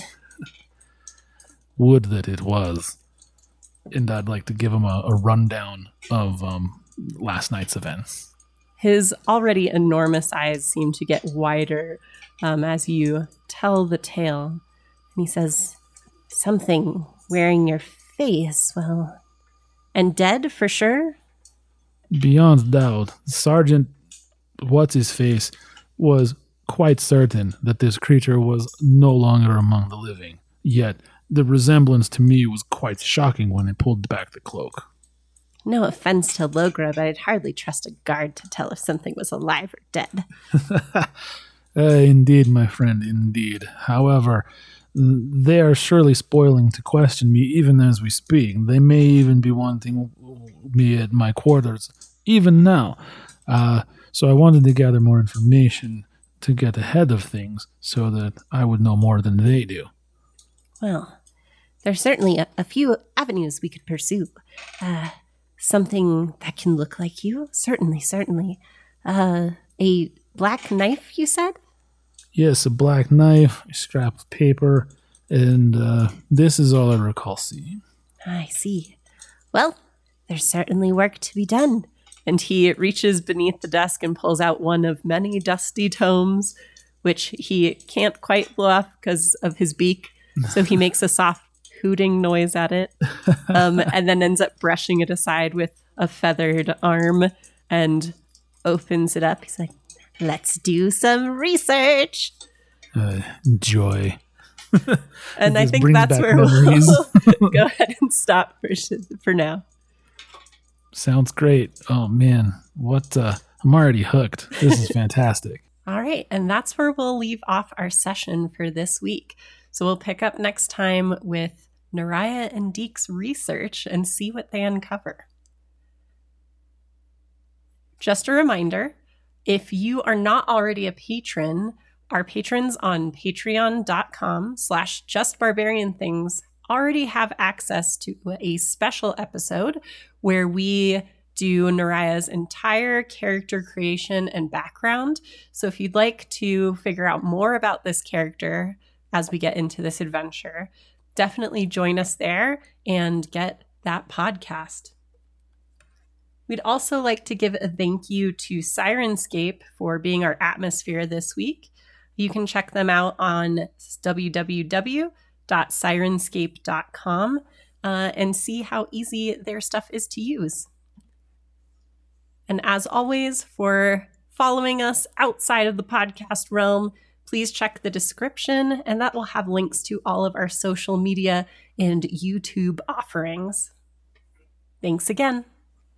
Would that it was. And I'd like to give him a, a rundown of um, last night's events. His already enormous eyes seem to get wider um, as you tell the tale. And he says, Something wearing your face, well, and dead for sure? Beyond doubt, Sergeant What's His Face was quite certain that this creature was no longer among the living. Yet, the resemblance to me was quite shocking when I pulled back the cloak. No offense to Logra, but I'd hardly trust a guard to tell if something was alive or dead. Uh, indeed, my friend, indeed. However, they are surely spoiling to question me even as we speak. They may even be wanting me at my quarters even now. Uh, so I wanted to gather more information to get ahead of things so that I would know more than they do. Well, there's certainly a, a few avenues we could pursue. Uh, something that can look like you? Certainly, certainly. Uh, a black knife, you said? Yes, a black knife, a scrap of paper, and uh, this is all I recall seeing. I see. Well, there's certainly work to be done. And he reaches beneath the desk and pulls out one of many dusty tomes, which he can't quite blow off because of his beak. So he makes a soft hooting noise at it, um, and then ends up brushing it aside with a feathered arm and opens it up. He's like, let's do some research. Uh, joy. And I think that's where memories. we'll go ahead and stop for, for now. Sounds great. Oh man, what? Uh, I'm already hooked. This is fantastic. All right, and that's where we'll leave off our session for this week. So we'll pick up next time with Naraya and Deke's research and see what they uncover. Just a reminder, if you are not already a patron, our patrons on patreon.com slash justbarbarianthings already have access to a special episode where we do Naraya's entire character creation and background. So if you'd like to figure out more about this character as we get into this adventure, definitely join us there and get that podcast. We'd also like to give a thank you to Syrinscape for being our atmosphere this week. You can check them out on www.syrinscape.com uh, and see how easy their stuff is to use. And as always, for following us outside of the podcast realm, please check the description, and that will have links to all of our social media and YouTube offerings. Thanks again.